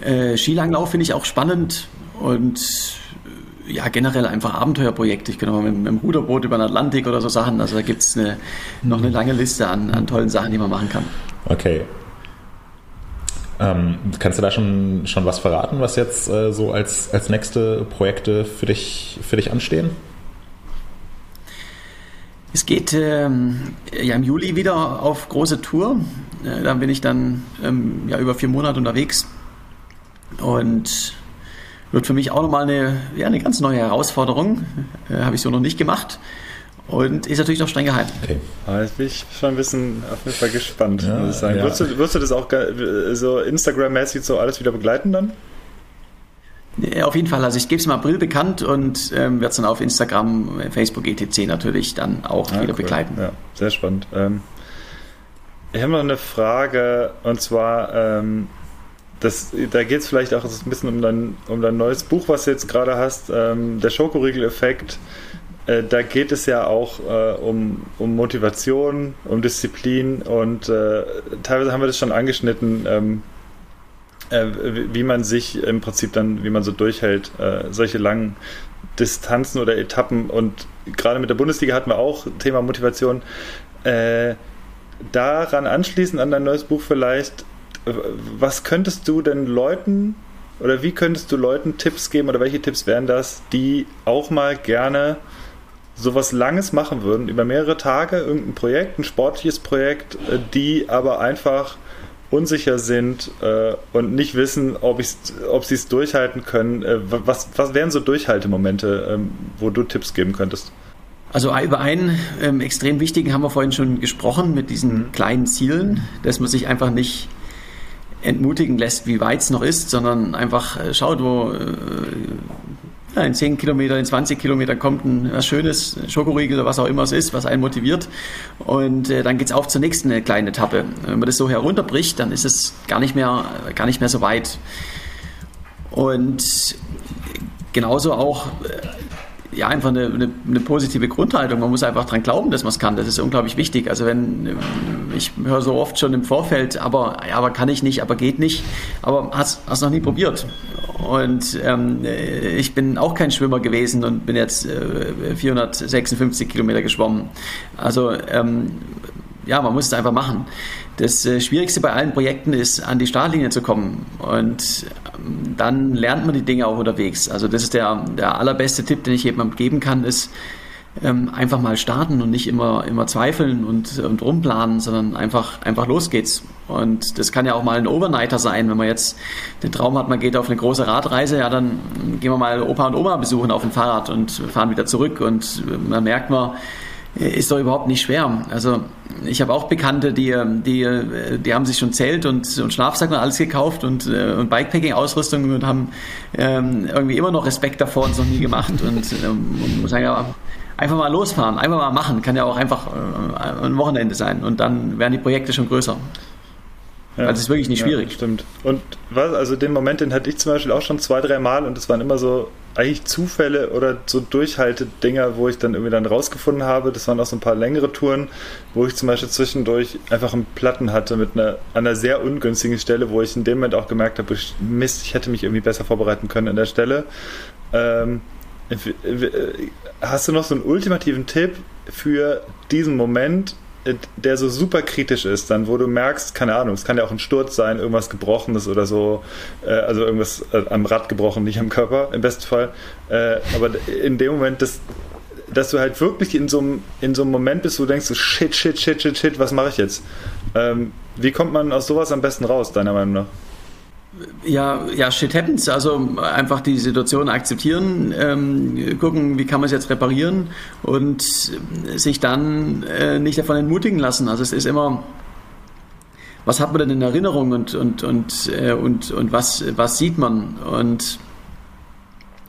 Äh, Skilanglauf finde ich auch spannend und ja, generell einfach Abenteuerprojekte. Ich auch mit, mit dem Ruderboot über den Atlantik oder so Sachen. Also da gibt es noch eine lange Liste an, an tollen Sachen, die man machen kann. Okay. Ähm, kannst du da schon, schon was verraten, was jetzt äh, so als, als nächste Projekte für dich, für dich anstehen? Es geht ähm, ja im Juli wieder auf große Tour. Äh, da bin ich dann ähm, ja über vier Monate unterwegs. Und wird für mich auch nochmal eine, ja, eine ganz neue Herausforderung. Äh, Habe ich so noch nicht gemacht. Und ist natürlich noch streng geheim. Okay. Aber jetzt bin ich schon ein bisschen auf jeden Fall gespannt, ja, muss ich sagen. Ja. Wirst, du, wirst du das auch so Instagram-mäßig so alles wieder begleiten dann? Ja, auf jeden Fall. Also ich gebe es im April bekannt und ähm, werde es dann auf Instagram, Facebook, etc. natürlich dann auch ja, wieder cool. begleiten. Ja, sehr spannend. Ähm, ich habe noch eine Frage und zwar ähm, das, da geht es vielleicht auch ein bisschen um dein, um dein neues Buch, was du jetzt gerade hast, ähm, der Schokoriegel-Effekt. Äh, da geht es ja auch äh, um, um Motivation, um Disziplin und äh, teilweise haben wir das schon angeschnitten, ähm, äh, wie man sich im Prinzip dann, wie man so durchhält, äh, solche langen Distanzen oder Etappen und gerade mit der Bundesliga hatten wir auch Thema Motivation. Äh, daran anschließend an dein neues Buch vielleicht, was könntest du denn Leuten oder wie könntest du Leuten Tipps geben oder welche Tipps wären das, die auch mal gerne sowas Langes machen würden, über mehrere Tage, irgendein Projekt, ein sportliches Projekt, äh, die aber einfach unsicher sind äh, und nicht wissen, ob, ob sie es durchhalten können. Äh, was, was wären so Durchhaltemomente, ähm, wo du Tipps geben könntest? Also über einen ähm, extrem wichtigen haben wir vorhin schon gesprochen, mit diesen mhm. kleinen Zielen, dass man sich einfach nicht entmutigen lässt, wie weit es noch ist, sondern einfach äh, schaut, wo äh, in 10 Kilometer, in 20 Kilometern kommt ein was Schönes, Schokoriegel oder was auch immer es ist, was einen motiviert. Und äh, dann es auf zur nächsten äh, kleinen Etappe. Wenn man das so herunterbricht, dann ist es gar nicht mehr, gar nicht mehr so weit. Und genauso auch ja, einfach eine, eine, eine, positive Grundhaltung. Man muss einfach dran glauben, dass man es kann. Das ist unglaublich wichtig. Also wenn, ich höre so oft schon im Vorfeld, aber, ja, aber kann ich nicht, aber geht nicht. Aber hast, hast noch nie probiert. Und ähm, ich bin auch kein Schwimmer gewesen und bin jetzt äh, 456 Kilometer geschwommen. Also ähm, ja, man muss es einfach machen. Das äh, Schwierigste bei allen Projekten ist, an die Startlinie zu kommen. Und ähm, dann lernt man die Dinge auch unterwegs. Also das ist der, der allerbeste Tipp, den ich jemandem geben kann, ist ähm, einfach mal starten und nicht immer, immer zweifeln und, und rumplanen, sondern einfach, einfach los geht's. Und das kann ja auch mal ein Overnighter sein, wenn man jetzt den Traum hat, man geht auf eine große Radreise, ja, dann gehen wir mal Opa und Oma besuchen auf dem Fahrrad und fahren wieder zurück und dann merkt man, ist doch überhaupt nicht schwer. Also ich habe auch Bekannte, die, die, die haben sich schon Zelt und, und Schlafsack und alles gekauft und, äh, und Bikepacking-Ausrüstung und haben ähm, irgendwie immer noch Respekt davor und es noch nie gemacht. Und ähm, muss sagen, ja, einfach mal losfahren, einfach mal machen, kann ja auch einfach äh, ein Wochenende sein und dann werden die Projekte schon größer. Ja, also ist wirklich nicht schwierig. Ja, stimmt. Und was, also den Moment, den hatte ich zum Beispiel auch schon zwei, drei Mal und es waren immer so eigentlich Zufälle oder so Durchhalte-Dinger, wo ich dann irgendwie dann rausgefunden habe. Das waren auch so ein paar längere Touren, wo ich zum Beispiel zwischendurch einfach einen Platten hatte mit einer, an einer sehr ungünstigen Stelle, wo ich in dem Moment auch gemerkt habe, Mist, ich hätte mich irgendwie besser vorbereiten können an der Stelle. Ähm, hast du noch so einen ultimativen Tipp, für diesen Moment, der so super kritisch ist, dann wo du merkst, keine Ahnung, es kann ja auch ein Sturz sein, irgendwas gebrochenes oder so, äh, also irgendwas äh, am Rad gebrochen, nicht am Körper im besten Fall. Äh, aber in dem Moment, dass, dass du halt wirklich in so, einem, in so einem Moment bist, wo du denkst, so, shit, shit, shit, shit, shit, was mache ich jetzt? Ähm, wie kommt man aus sowas am besten raus, deiner Meinung nach? Ja, ja, shit happens. Also einfach die Situation akzeptieren, ähm, gucken, wie kann man es jetzt reparieren und sich dann äh, nicht davon entmutigen lassen. Also es ist immer, was hat man denn in Erinnerung und, und, und, äh, und, und was, was sieht man? Und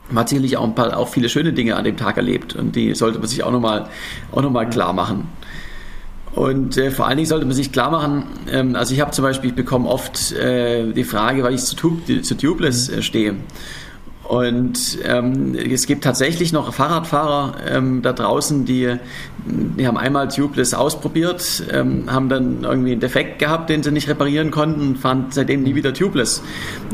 man hat sicherlich auch ein paar, auch viele schöne Dinge an dem Tag erlebt und die sollte man sich auch nochmal noch klar machen. Und äh, vor allen Dingen sollte man sich klar machen, ähm, also ich habe zum Beispiel, ich bekomme oft äh, die Frage, weil ich zu, zu Tubeless äh, stehe. Und ähm, es gibt tatsächlich noch Fahrradfahrer ähm, da draußen, die, die haben einmal Tubeless ausprobiert, ähm, haben dann irgendwie einen Defekt gehabt, den sie nicht reparieren konnten und fahren seitdem nie wieder Tubeless.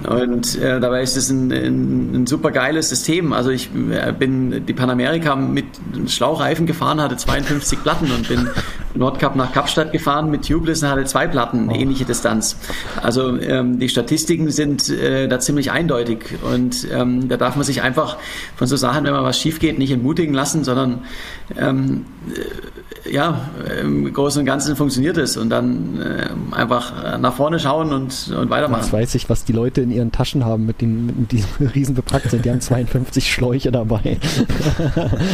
Und äh, dabei ist es ein, ein, ein super geiles System. Also ich äh, bin die Panamerika mit Schlauchreifen gefahren, hatte 52 Platten und bin Nordkap nach Kapstadt gefahren mit Tubeless und hatte zwei Platten, ähnliche Distanz. Also ähm, die Statistiken sind äh, da ziemlich eindeutig und ähm, da darf man sich einfach von so Sachen, wenn mal was schief geht, nicht entmutigen lassen, sondern ähm, äh, ja, im Großen und Ganzen funktioniert es und dann äh, einfach nach vorne schauen und, und weitermachen. Jetzt weiß ich, was die Leute in ihren Taschen haben, mit, den, mit diesem riesen bepackt sind. Die haben 52 Schläuche dabei.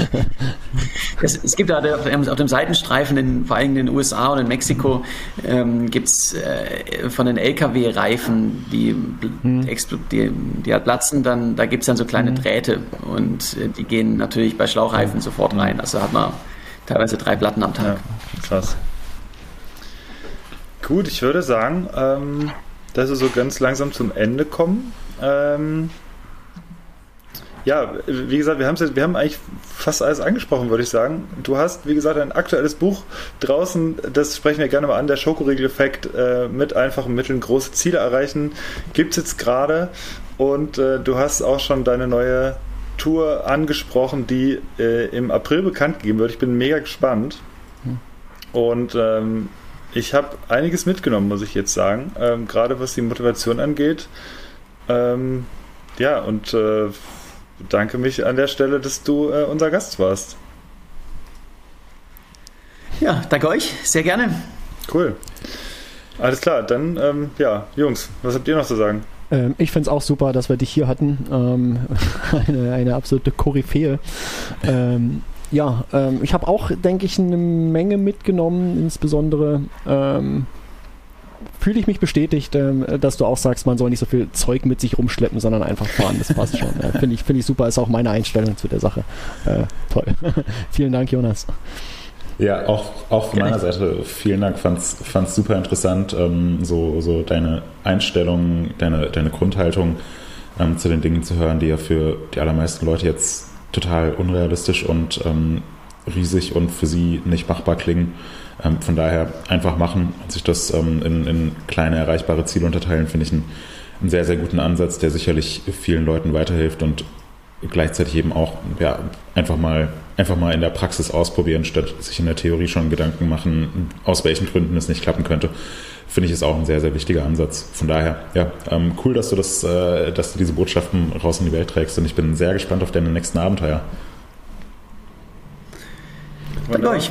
es, es, gibt da auf dem Seitenstreifen, in, vor allem in den USA und in Mexiko, ähm, gibt es äh, von den LKW-Reifen, die, hm. die, die halt platzen, dann, da gibt es dann so kleine mhm. Drähte und äh, die gehen natürlich bei Schlauchreifen sofort rein. Also hat man teilweise drei Platten am Tag. Ja, krass. Gut, ich würde sagen, ähm, dass wir so ganz langsam zum Ende kommen. Ähm, ja, wie gesagt, wir, jetzt, wir haben eigentlich fast alles angesprochen, würde ich sagen. Du hast, wie gesagt, ein aktuelles Buch draußen, das sprechen wir gerne mal an, der Schokoriegel-Effekt äh, mit einfachen Mitteln große Ziele erreichen. Gibt es jetzt gerade und äh, du hast auch schon deine neue Tour angesprochen, die äh, im April bekannt gegeben wird. Ich bin mega gespannt. Hm. Und ähm, ich habe einiges mitgenommen, muss ich jetzt sagen. Ähm, gerade was die Motivation angeht. Ähm, ja, und äh, danke mich an der Stelle, dass du äh, unser Gast warst. Ja, danke euch. Sehr gerne. Cool. Alles klar, dann, ähm, ja, Jungs, was habt ihr noch zu sagen? Ähm, ich finde es auch super, dass wir dich hier hatten. Ähm, eine, eine absolute Koryphäe. Ähm, ja, ähm, ich habe auch, denke ich, eine Menge mitgenommen, insbesondere ähm, fühle ich mich bestätigt, ähm, dass du auch sagst, man soll nicht so viel Zeug mit sich rumschleppen, sondern einfach fahren. Das passt schon. Finde ich, find ich super, ist auch meine Einstellung zu der Sache. Äh, toll. Vielen Dank, Jonas. Ja, auch, auch von meiner Seite vielen Dank, fand's, fand's super interessant, ähm, so, so deine Einstellung, deine, deine Grundhaltung ähm, zu den Dingen zu hören, die ja für die allermeisten Leute jetzt total unrealistisch und ähm, riesig und für sie nicht machbar klingen. Ähm, von daher einfach machen und sich das ähm, in, in kleine erreichbare Ziele unterteilen, finde ich einen, einen sehr, sehr guten Ansatz, der sicherlich vielen Leuten weiterhilft und gleichzeitig eben auch ja, einfach mal einfach mal in der Praxis ausprobieren, statt sich in der Theorie schon Gedanken machen, aus welchen Gründen es nicht klappen könnte, finde ich ist auch ein sehr, sehr wichtiger Ansatz. Von daher, ja, ähm, cool, dass du das, äh, dass du diese Botschaften raus in die Welt trägst und ich bin sehr gespannt auf deine nächsten Abenteuer. Danke euch.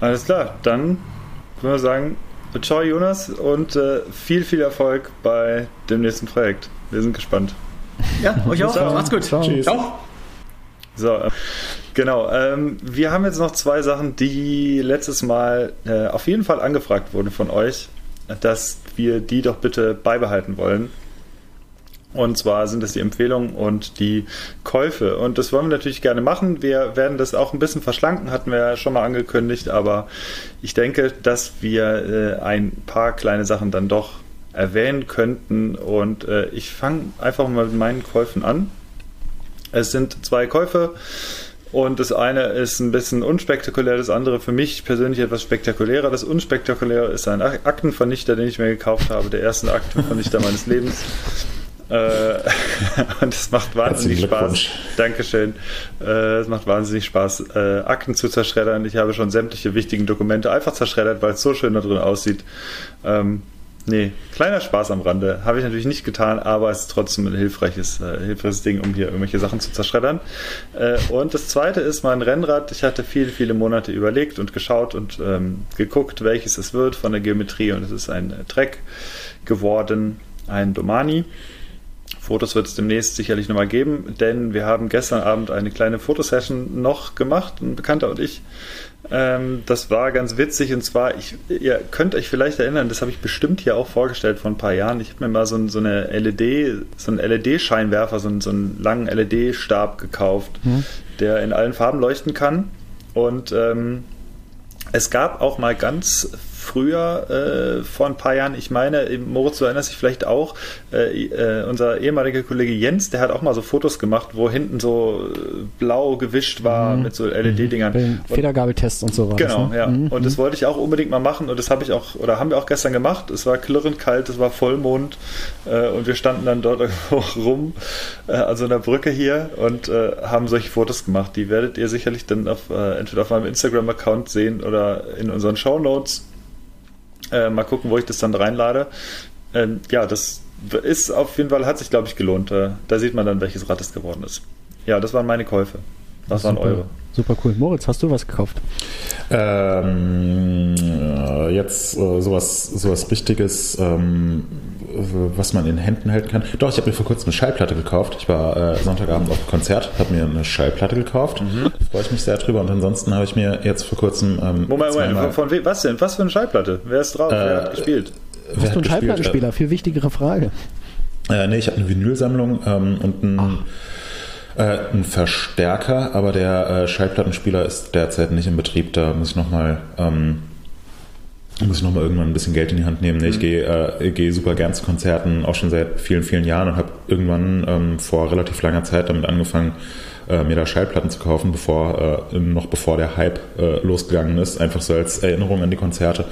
Alles klar, dann würde ich sagen, ciao Jonas und äh, viel, viel Erfolg bei dem nächsten Projekt. Wir sind gespannt. Ja, euch auch. Ciao. Macht's gut. Ciao. Tschüss. Ciao. So, äh, genau. Ähm, wir haben jetzt noch zwei Sachen, die letztes Mal äh, auf jeden Fall angefragt wurden von euch, dass wir die doch bitte beibehalten wollen. Und zwar sind das die Empfehlungen und die Käufe. Und das wollen wir natürlich gerne machen. Wir werden das auch ein bisschen verschlanken, hatten wir ja schon mal angekündigt. Aber ich denke, dass wir äh, ein paar kleine Sachen dann doch erwähnen könnten. Und äh, ich fange einfach mal mit meinen Käufen an. Es sind zwei Käufe und das eine ist ein bisschen unspektakulär, das andere für mich persönlich etwas spektakulärer. Das unspektakuläre ist ein Aktenvernichter, den ich mir gekauft habe, der erste Aktenvernichter meines Lebens. Äh, und es macht wahnsinnig Spaß. Dankeschön. Äh, es macht wahnsinnig Spaß, äh, Akten zu zerschreddern. Ich habe schon sämtliche wichtigen Dokumente einfach zerschreddert, weil es so schön da drin aussieht. Nee, kleiner Spaß am Rande. Habe ich natürlich nicht getan, aber es ist trotzdem ein hilfreiches, äh, hilfreiches Ding, um hier irgendwelche Sachen zu zerschreddern. Äh, und das zweite ist mein Rennrad. Ich hatte viele, viele Monate überlegt und geschaut und ähm, geguckt, welches es wird von der Geometrie und es ist ein Trek geworden, ein Domani. Fotos wird es demnächst sicherlich nochmal geben, denn wir haben gestern Abend eine kleine Fotosession noch gemacht, ein Bekannter und ich. Ähm, das war ganz witzig und zwar, ich, ihr könnt euch vielleicht erinnern, das habe ich bestimmt hier auch vorgestellt vor ein paar Jahren. Ich habe mir mal so, ein, so eine LED, so einen LED-Scheinwerfer, so, so, einen langen LED-Stab gekauft, mhm. der in allen Farben leuchten kann. Und ähm, es gab auch mal ganz früher, äh, vor ein paar Jahren, ich meine, Moritz, du erinnerst dich vielleicht auch, äh, äh, unser ehemaliger Kollege Jens, der hat auch mal so Fotos gemacht, wo hinten so äh, blau gewischt war mhm. mit so LED-Dingern. Federgabeltest und so was. Genau, ne? ja. Mhm. Und das wollte ich auch unbedingt mal machen und das habe ich auch, oder haben wir auch gestern gemacht. Es war klirrend kalt, es war Vollmond äh, und wir standen dann dort irgendwo rum, äh, also in der Brücke hier und haben solche Fotos gemacht. Die werdet ihr sicherlich dann auf, entweder auf meinem Instagram-Account sehen oder in unseren Show Notes. Äh, mal gucken, wo ich das dann reinlade. Ähm, ja, das ist auf jeden Fall, hat sich, glaube ich, gelohnt. Äh, da sieht man dann, welches Rad es geworden ist. Ja, das waren meine Käufe. Was waren eure? Super cool. Moritz, hast du was gekauft? Ähm, jetzt äh, sowas, sowas Richtiges, ähm, was man in Händen halten kann. Doch, ich habe mir vor kurzem eine Schallplatte gekauft. Ich war äh, Sonntagabend auf Konzert, habe mir eine Schallplatte gekauft. Mhm. Freue ich mich sehr drüber. Und ansonsten habe ich mir jetzt vor kurzem. Ähm, Moment, Moment, von, von wem? Was denn? Was für eine Schallplatte? Wer ist drauf? Äh, wer hat gespielt? Hast du einen Schallplattenspieler? Viel wichtigere Frage. Äh, nee, ich habe eine Vinylsammlung ähm, und ein. Ach äh, ein Verstärker, aber der äh, Schallplattenspieler ist derzeit nicht in Betrieb. Da muss ich nochmal ähm, muss ich nochmal irgendwann ein bisschen Geld in die Hand nehmen. Nee, ich mhm. gehe äh, geh super gern zu Konzerten, auch schon seit vielen, vielen Jahren und habe irgendwann ähm, vor relativ langer Zeit damit angefangen, äh, mir da Schallplatten zu kaufen, bevor, äh, noch bevor der Hype äh, losgegangen ist, einfach so als Erinnerung an die Konzerte.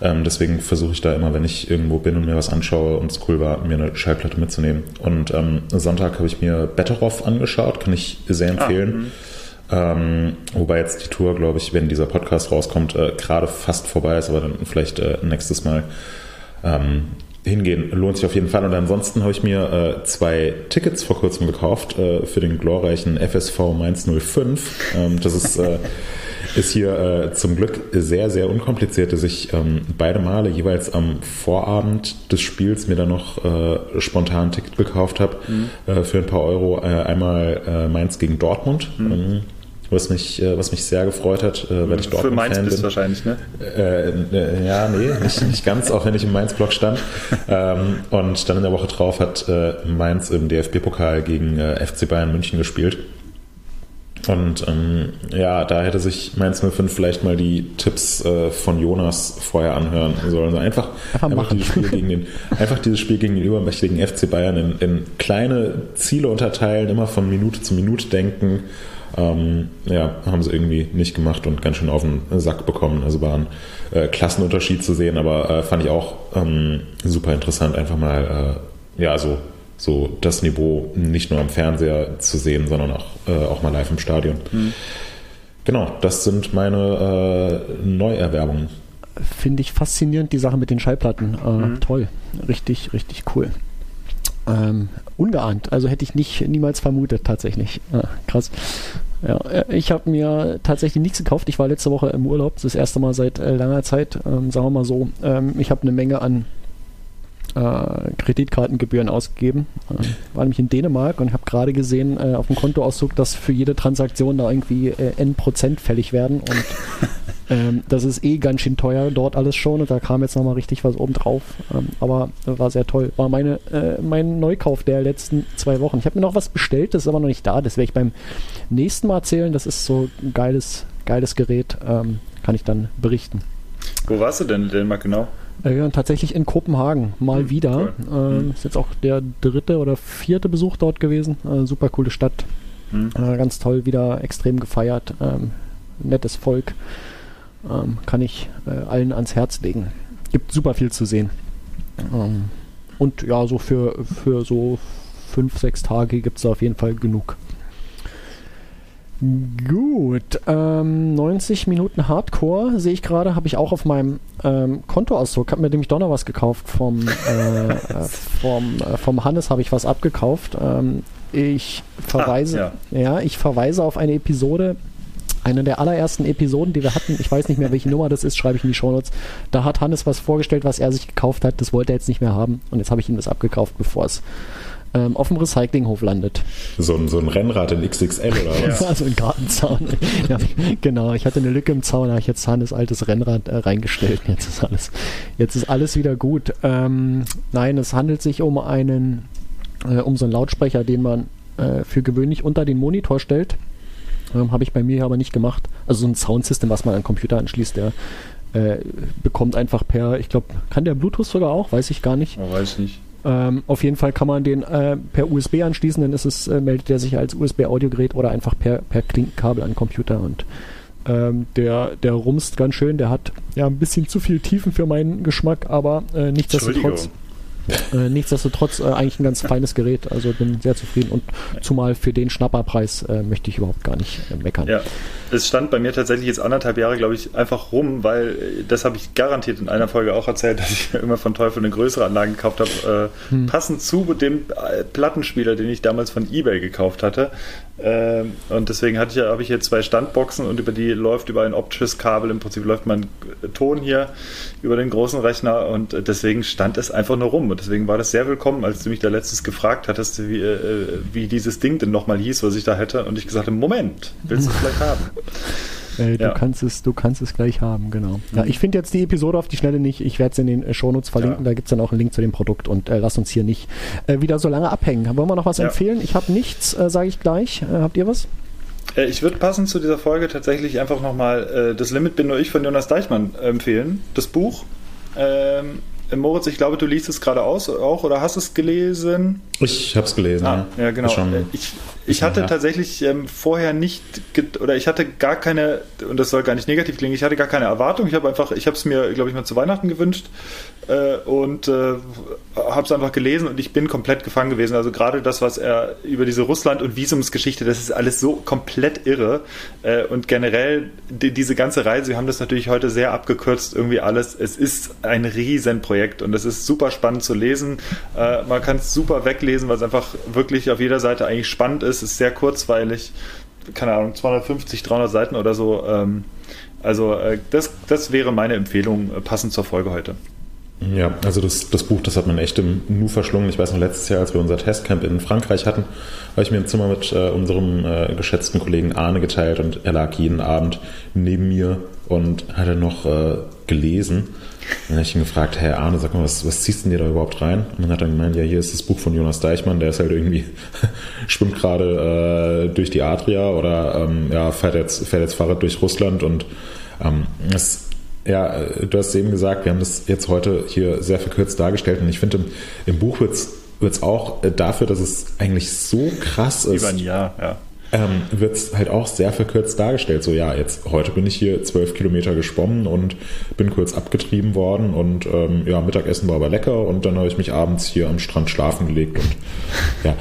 Ähm, deswegen versuche ich da immer, wenn ich irgendwo bin und mir was anschaue und es cool war, mir eine Schallplatte mitzunehmen. Und ähm, Sonntag habe ich mir Betteroff angeschaut, kann ich sehr ah, empfehlen. Ah, ähm, wobei jetzt die Tour, glaube ich, wenn dieser Podcast rauskommt, äh, gerade fast vorbei ist, aber dann vielleicht äh, nächstes Mal. Ähm, hingehen lohnt sich auf jeden Fall. Und ansonsten habe ich mir äh, zwei Tickets vor kurzem gekauft äh, für den glorreichen FSV Mainz 05. Ähm, das ist, äh, ist hier äh, zum Glück sehr, sehr unkompliziert, dass ich ähm, beide Male jeweils am Vorabend des Spiels mir dann noch spontan ein Ticket gekauft habe mhm. Für ein paar Euro. einmal Mainz gegen Dortmund. Mhm. Was mich, äh, was mich sehr gefreut hat, äh, weil ich dort Für Mainz Fan bist bin. wahrscheinlich, ne? Äh, äh, ja, nee, nicht, nicht ganz, auch wenn ich im Mainz-Block stand. ähm, und dann in der Woche drauf hat äh, Mainz im DFB-Pokal gegen äh, FC Bayern München gespielt. Und ähm, ja, da hätte sich Mainz 05 vielleicht mal die Tipps äh, von Jonas vorher anhören sollen. Also einfach, einfach, einfach dieses Spiel gegen den, einfach dieses Spiel gegen den übermächtigen FC Bayern in, in kleine Ziele unterteilen, immer von Minute zu Minute denken ähm, ja, haben sie irgendwie nicht gemacht und ganz schön auf den Sack bekommen. Also war ein äh, Klassenunterschied zu sehen, aber äh, fand ich auch ähm, super interessant, einfach mal äh, ja so so das Niveau nicht nur am Fernseher zu sehen, sondern auch, äh, auch mal live im Stadion. Mhm. Genau, das sind meine äh, Neuerwerbungen. Finde ich faszinierend, die Sache mit den Schallplatten. Äh, mhm. Toll, richtig, richtig cool. Ähm, ungeahnt. Also hätte ich nicht niemals vermutet, tatsächlich. Ah, krass. Ja, äh, ich habe mir tatsächlich nichts gekauft. Ich war letzte Woche im Urlaub, das erste Mal seit äh, langer Zeit. Ähm, sagen wir mal so, ähm, ich habe eine Menge an äh, Kreditkartengebühren ausgegeben. Äh, war nämlich in Dänemark und habe gerade gesehen äh, auf dem Kontoauszug, dass für jede Transaktion da irgendwie äh, n Prozent fällig werden und ähm, das ist eh ganz schön teuer dort alles schon und da kam jetzt nochmal richtig was oben drauf. Ähm, aber war sehr toll. War meine, äh, mein Neukauf der letzten zwei Wochen. Ich habe mir noch was bestellt, das ist aber noch nicht da. Das werde ich beim nächsten Mal erzählen. Das ist so ein geiles, geiles Gerät. Ähm, kann ich dann berichten. Wo warst du denn in Dänemark genau? Äh, tatsächlich in Kopenhagen, mal mhm, wieder. Äh, mhm. Ist jetzt auch der dritte oder vierte Besuch dort gewesen. Äh, super coole Stadt. Mhm. Ganz toll, wieder extrem gefeiert. Ähm, nettes Volk. Ähm, kann ich äh, allen ans Herz legen. Gibt super viel zu sehen. Ähm, und ja, so für, für so fünf, sechs Tage gibt es auf jeden Fall genug. Gut, ähm, 90 Minuten Hardcore sehe ich gerade, habe ich auch auf meinem ähm, Kontoauszug. Habe mir nämlich doch noch was gekauft vom, äh, äh vom, äh, vom Hannes, habe ich was abgekauft. Ähm, ich verweise, ah, ja. ja, ich verweise auf eine Episode, eine der allerersten Episoden, die wir hatten, ich weiß nicht mehr, welche Nummer das ist, schreibe ich in die Shownotes. Da hat Hannes was vorgestellt, was er sich gekauft hat. Das wollte er jetzt nicht mehr haben. Und jetzt habe ich ihm das abgekauft, bevor es ähm, auf dem Recyclinghof landet. So ein, so ein Rennrad in XXL oder was? Ja. Also ein Gartenzaun. ja, genau, ich hatte eine Lücke im Zaun, da habe ich jetzt Hannes altes Rennrad äh, reingestellt. Jetzt ist alles, jetzt ist alles wieder gut. Ähm, nein, es handelt sich um einen, äh, um so einen Lautsprecher, den man äh, für gewöhnlich unter den Monitor stellt. Ähm, habe ich bei mir aber nicht gemacht. Also so ein Soundsystem, was man an Computer anschließt, der äh, bekommt einfach per, ich glaube, kann der Bluetooth sogar auch, weiß ich gar nicht. Oh, weiß nicht. Ähm, auf jeden Fall kann man den äh, per USB anschließen, dann ist es, äh, meldet er sich als USB-Audiogerät oder einfach per, per Klinkenkabel an den Computer und ähm, der, der rumst ganz schön, der hat ja ein bisschen zu viel Tiefen für meinen Geschmack, aber äh, nichtsdestotrotz äh, nichtsdestotrotz äh, eigentlich ein ganz feines Gerät. Also bin sehr zufrieden und zumal für den Schnapperpreis äh, möchte ich überhaupt gar nicht äh, meckern. Ja, es stand bei mir tatsächlich jetzt anderthalb Jahre, glaube ich, einfach rum, weil äh, das habe ich garantiert in einer Folge auch erzählt, dass ich immer von Teufel eine größere Anlage gekauft habe. Äh, hm. Passend zu dem Plattenspieler, den ich damals von eBay gekauft hatte. Ähm, und deswegen hatte ich, habe ich hier zwei Standboxen und über die läuft über ein optisches Kabel, im Prinzip läuft mein Ton hier über den großen Rechner und deswegen stand es einfach nur rum. Und deswegen war das sehr willkommen, als du mich da letztens gefragt hattest, wie, äh, wie dieses Ding denn nochmal hieß, was ich da hätte. Und ich gesagt habe, Moment, willst du es vielleicht haben? Äh, du, ja. kannst es, du kannst es gleich haben, genau. Ja, ich finde jetzt die Episode auf die Schnelle nicht. Ich werde es in den äh, Shownotes verlinken. Ja. Da gibt es dann auch einen Link zu dem Produkt. Und äh, lass uns hier nicht äh, wieder so lange abhängen. Wollen wir noch was empfehlen? Ich habe nichts, äh, sage ich gleich. Äh, habt ihr was? Ich würde passend zu dieser Folge tatsächlich einfach nochmal Das Limit bin nur ich von Jonas Deichmann empfehlen. Das Buch. Ähm, Moritz, ich glaube, du liest es gerade aus auch oder hast es gelesen? Ich habe es gelesen. Ah, ja, genau. Ich, ich hatte tatsächlich ähm, vorher nicht oder ich hatte gar keine und das soll gar nicht negativ klingen. Ich hatte gar keine Erwartung. Ich habe einfach, ich habe es mir, glaube ich, mal zu Weihnachten gewünscht äh, und äh, habe es einfach gelesen und ich bin komplett gefangen gewesen. Also gerade das, was er über diese Russland- und Visumsgeschichte, das ist alles so komplett irre äh, und generell die, diese ganze Reise. Wir haben das natürlich heute sehr abgekürzt irgendwie alles. Es ist ein Riesenprojekt und es ist super spannend zu lesen. Äh, man kann es super weglesen, weil es einfach wirklich auf jeder Seite eigentlich spannend ist. Ist sehr kurzweilig. Keine Ahnung, 250, 300 Seiten oder so. Ähm, also äh, das, das wäre meine Empfehlung äh, passend zur Folge heute. Ja, also das, das Buch, das hat man echt im Nu verschlungen. Ich weiß noch, letztes Jahr, als wir unser Testcamp in Frankreich hatten, habe ich mir im Zimmer mit äh, unserem äh, geschätzten Kollegen Arne geteilt und er lag jeden Abend neben mir und hat dann noch äh, gelesen. dann habe ich ihn gefragt, Herr Arne, sag mal, was, was ziehst du denn dir da überhaupt rein? Und dann hat er gemeint, ja, hier ist das Buch von Jonas Deichmann, der ist halt irgendwie, schwimmt gerade äh, durch die Adria oder ähm, ja, fährt jetzt, fährt jetzt Fahrrad durch Russland und ähm, es ja, du hast eben gesagt, wir haben das jetzt heute hier sehr verkürzt dargestellt und ich finde, im, im Buch wird es auch äh, dafür, dass es eigentlich so krass ist. Über ein Jahr, ja. Ähm, wird es halt auch sehr verkürzt dargestellt. So, ja, jetzt heute bin ich hier zwölf Kilometer geschwommen und bin kurz abgetrieben worden und ähm, ja, Mittagessen war aber lecker und dann habe ich mich abends hier am Strand schlafen gelegt und ja,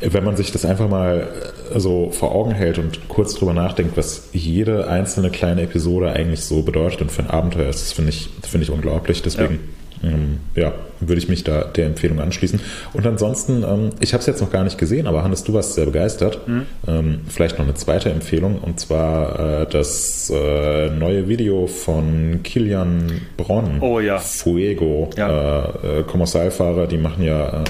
wenn man sich das einfach mal äh, so vor Augen hält und kurz drüber nachdenkt, was jede einzelne kleine Episode eigentlich so bedeutet und für ein Abenteuer ist, das finde ich, finde ich unglaublich. Deswegen, ja. Ähm, ja. würde ich mich da der Empfehlung anschließen. Und ansonsten, ähm, ich habe es jetzt noch gar nicht gesehen, aber Hannes, du warst sehr begeistert. Mhm. Ähm, vielleicht noch eine zweite Empfehlung und zwar äh, das äh, neue Video von Kilian Bronn. Oh ja. Fuego. Ja. Äh, äh Kommersalfahrer, die machen ja äh,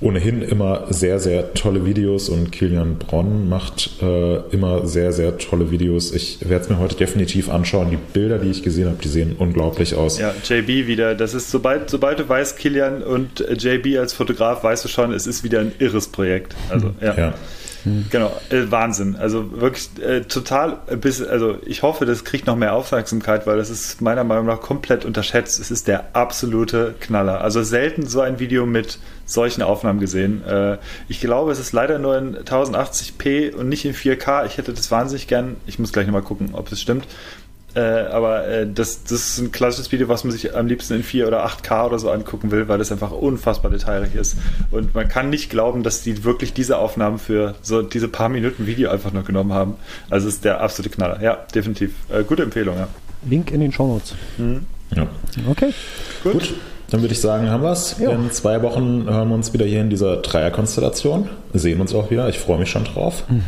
ohnehin immer sehr, sehr tolle Videos und Kilian Bronn macht äh, immer sehr, sehr tolle Videos. Ich werde es mir heute definitiv anschauen. Die Bilder, die ich gesehen habe, die sehen unglaublich aus. Ja, JB wieder. Das ist, sobald, sobald du weißt, Kilian und JB als Fotograf, weißt du schon, es ist wieder ein irres Projekt. Also, ja. ja. Genau, äh, Wahnsinn. Also wirklich äh, total, bis, also ich hoffe, das kriegt noch mehr Aufmerksamkeit, weil das ist meiner Meinung nach komplett unterschätzt. Es ist der absolute Knaller. Also selten so ein Video mit solchen Aufnahmen gesehen. Äh, ich glaube, es ist leider nur in 1080p und nicht in 4K. Ich hätte das wahnsinnig gern, ich muss gleich nochmal gucken, ob es stimmt. Äh, aber äh, das, das ist ein klassisches Video, was man sich am liebsten in 4 oder 8K oder so angucken will, weil das einfach unfassbar detailreich ist. Und man kann nicht glauben, dass die wirklich diese Aufnahmen für so diese paar Minuten Video einfach nur genommen haben. Also ist der absolute Knaller. Ja, definitiv. Äh, gute Empfehlung, ja. Link in den Show Notes. Mhm. Ja. Okay. Gut. Gut. Dann würde ich sagen, haben wir es. In zwei Wochen hören wir uns wieder hier in dieser Dreierkonstellation. Sehen uns auch wieder. Ich freue mich schon drauf. Hm.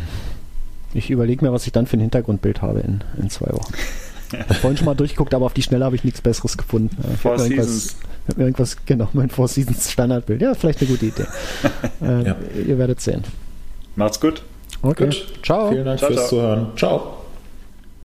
Ich überlege mir, was ich dann für ein Hintergrundbild habe in, in zwei Wochen. Ich habe vorhin schon mal durchgeguckt, aber auf die Schnelle habe ich nichts Besseres gefunden. Ich Four hab mir irgendwas, genau, mein Four Seasons Standardbild. Ja, vielleicht eine gute Idee. äh, ja. Ihr werdet sehen. Macht's gut. Okay. Gut. Ciao. Vielen Dank ciao, fürs ciao. Zuhören. Ciao.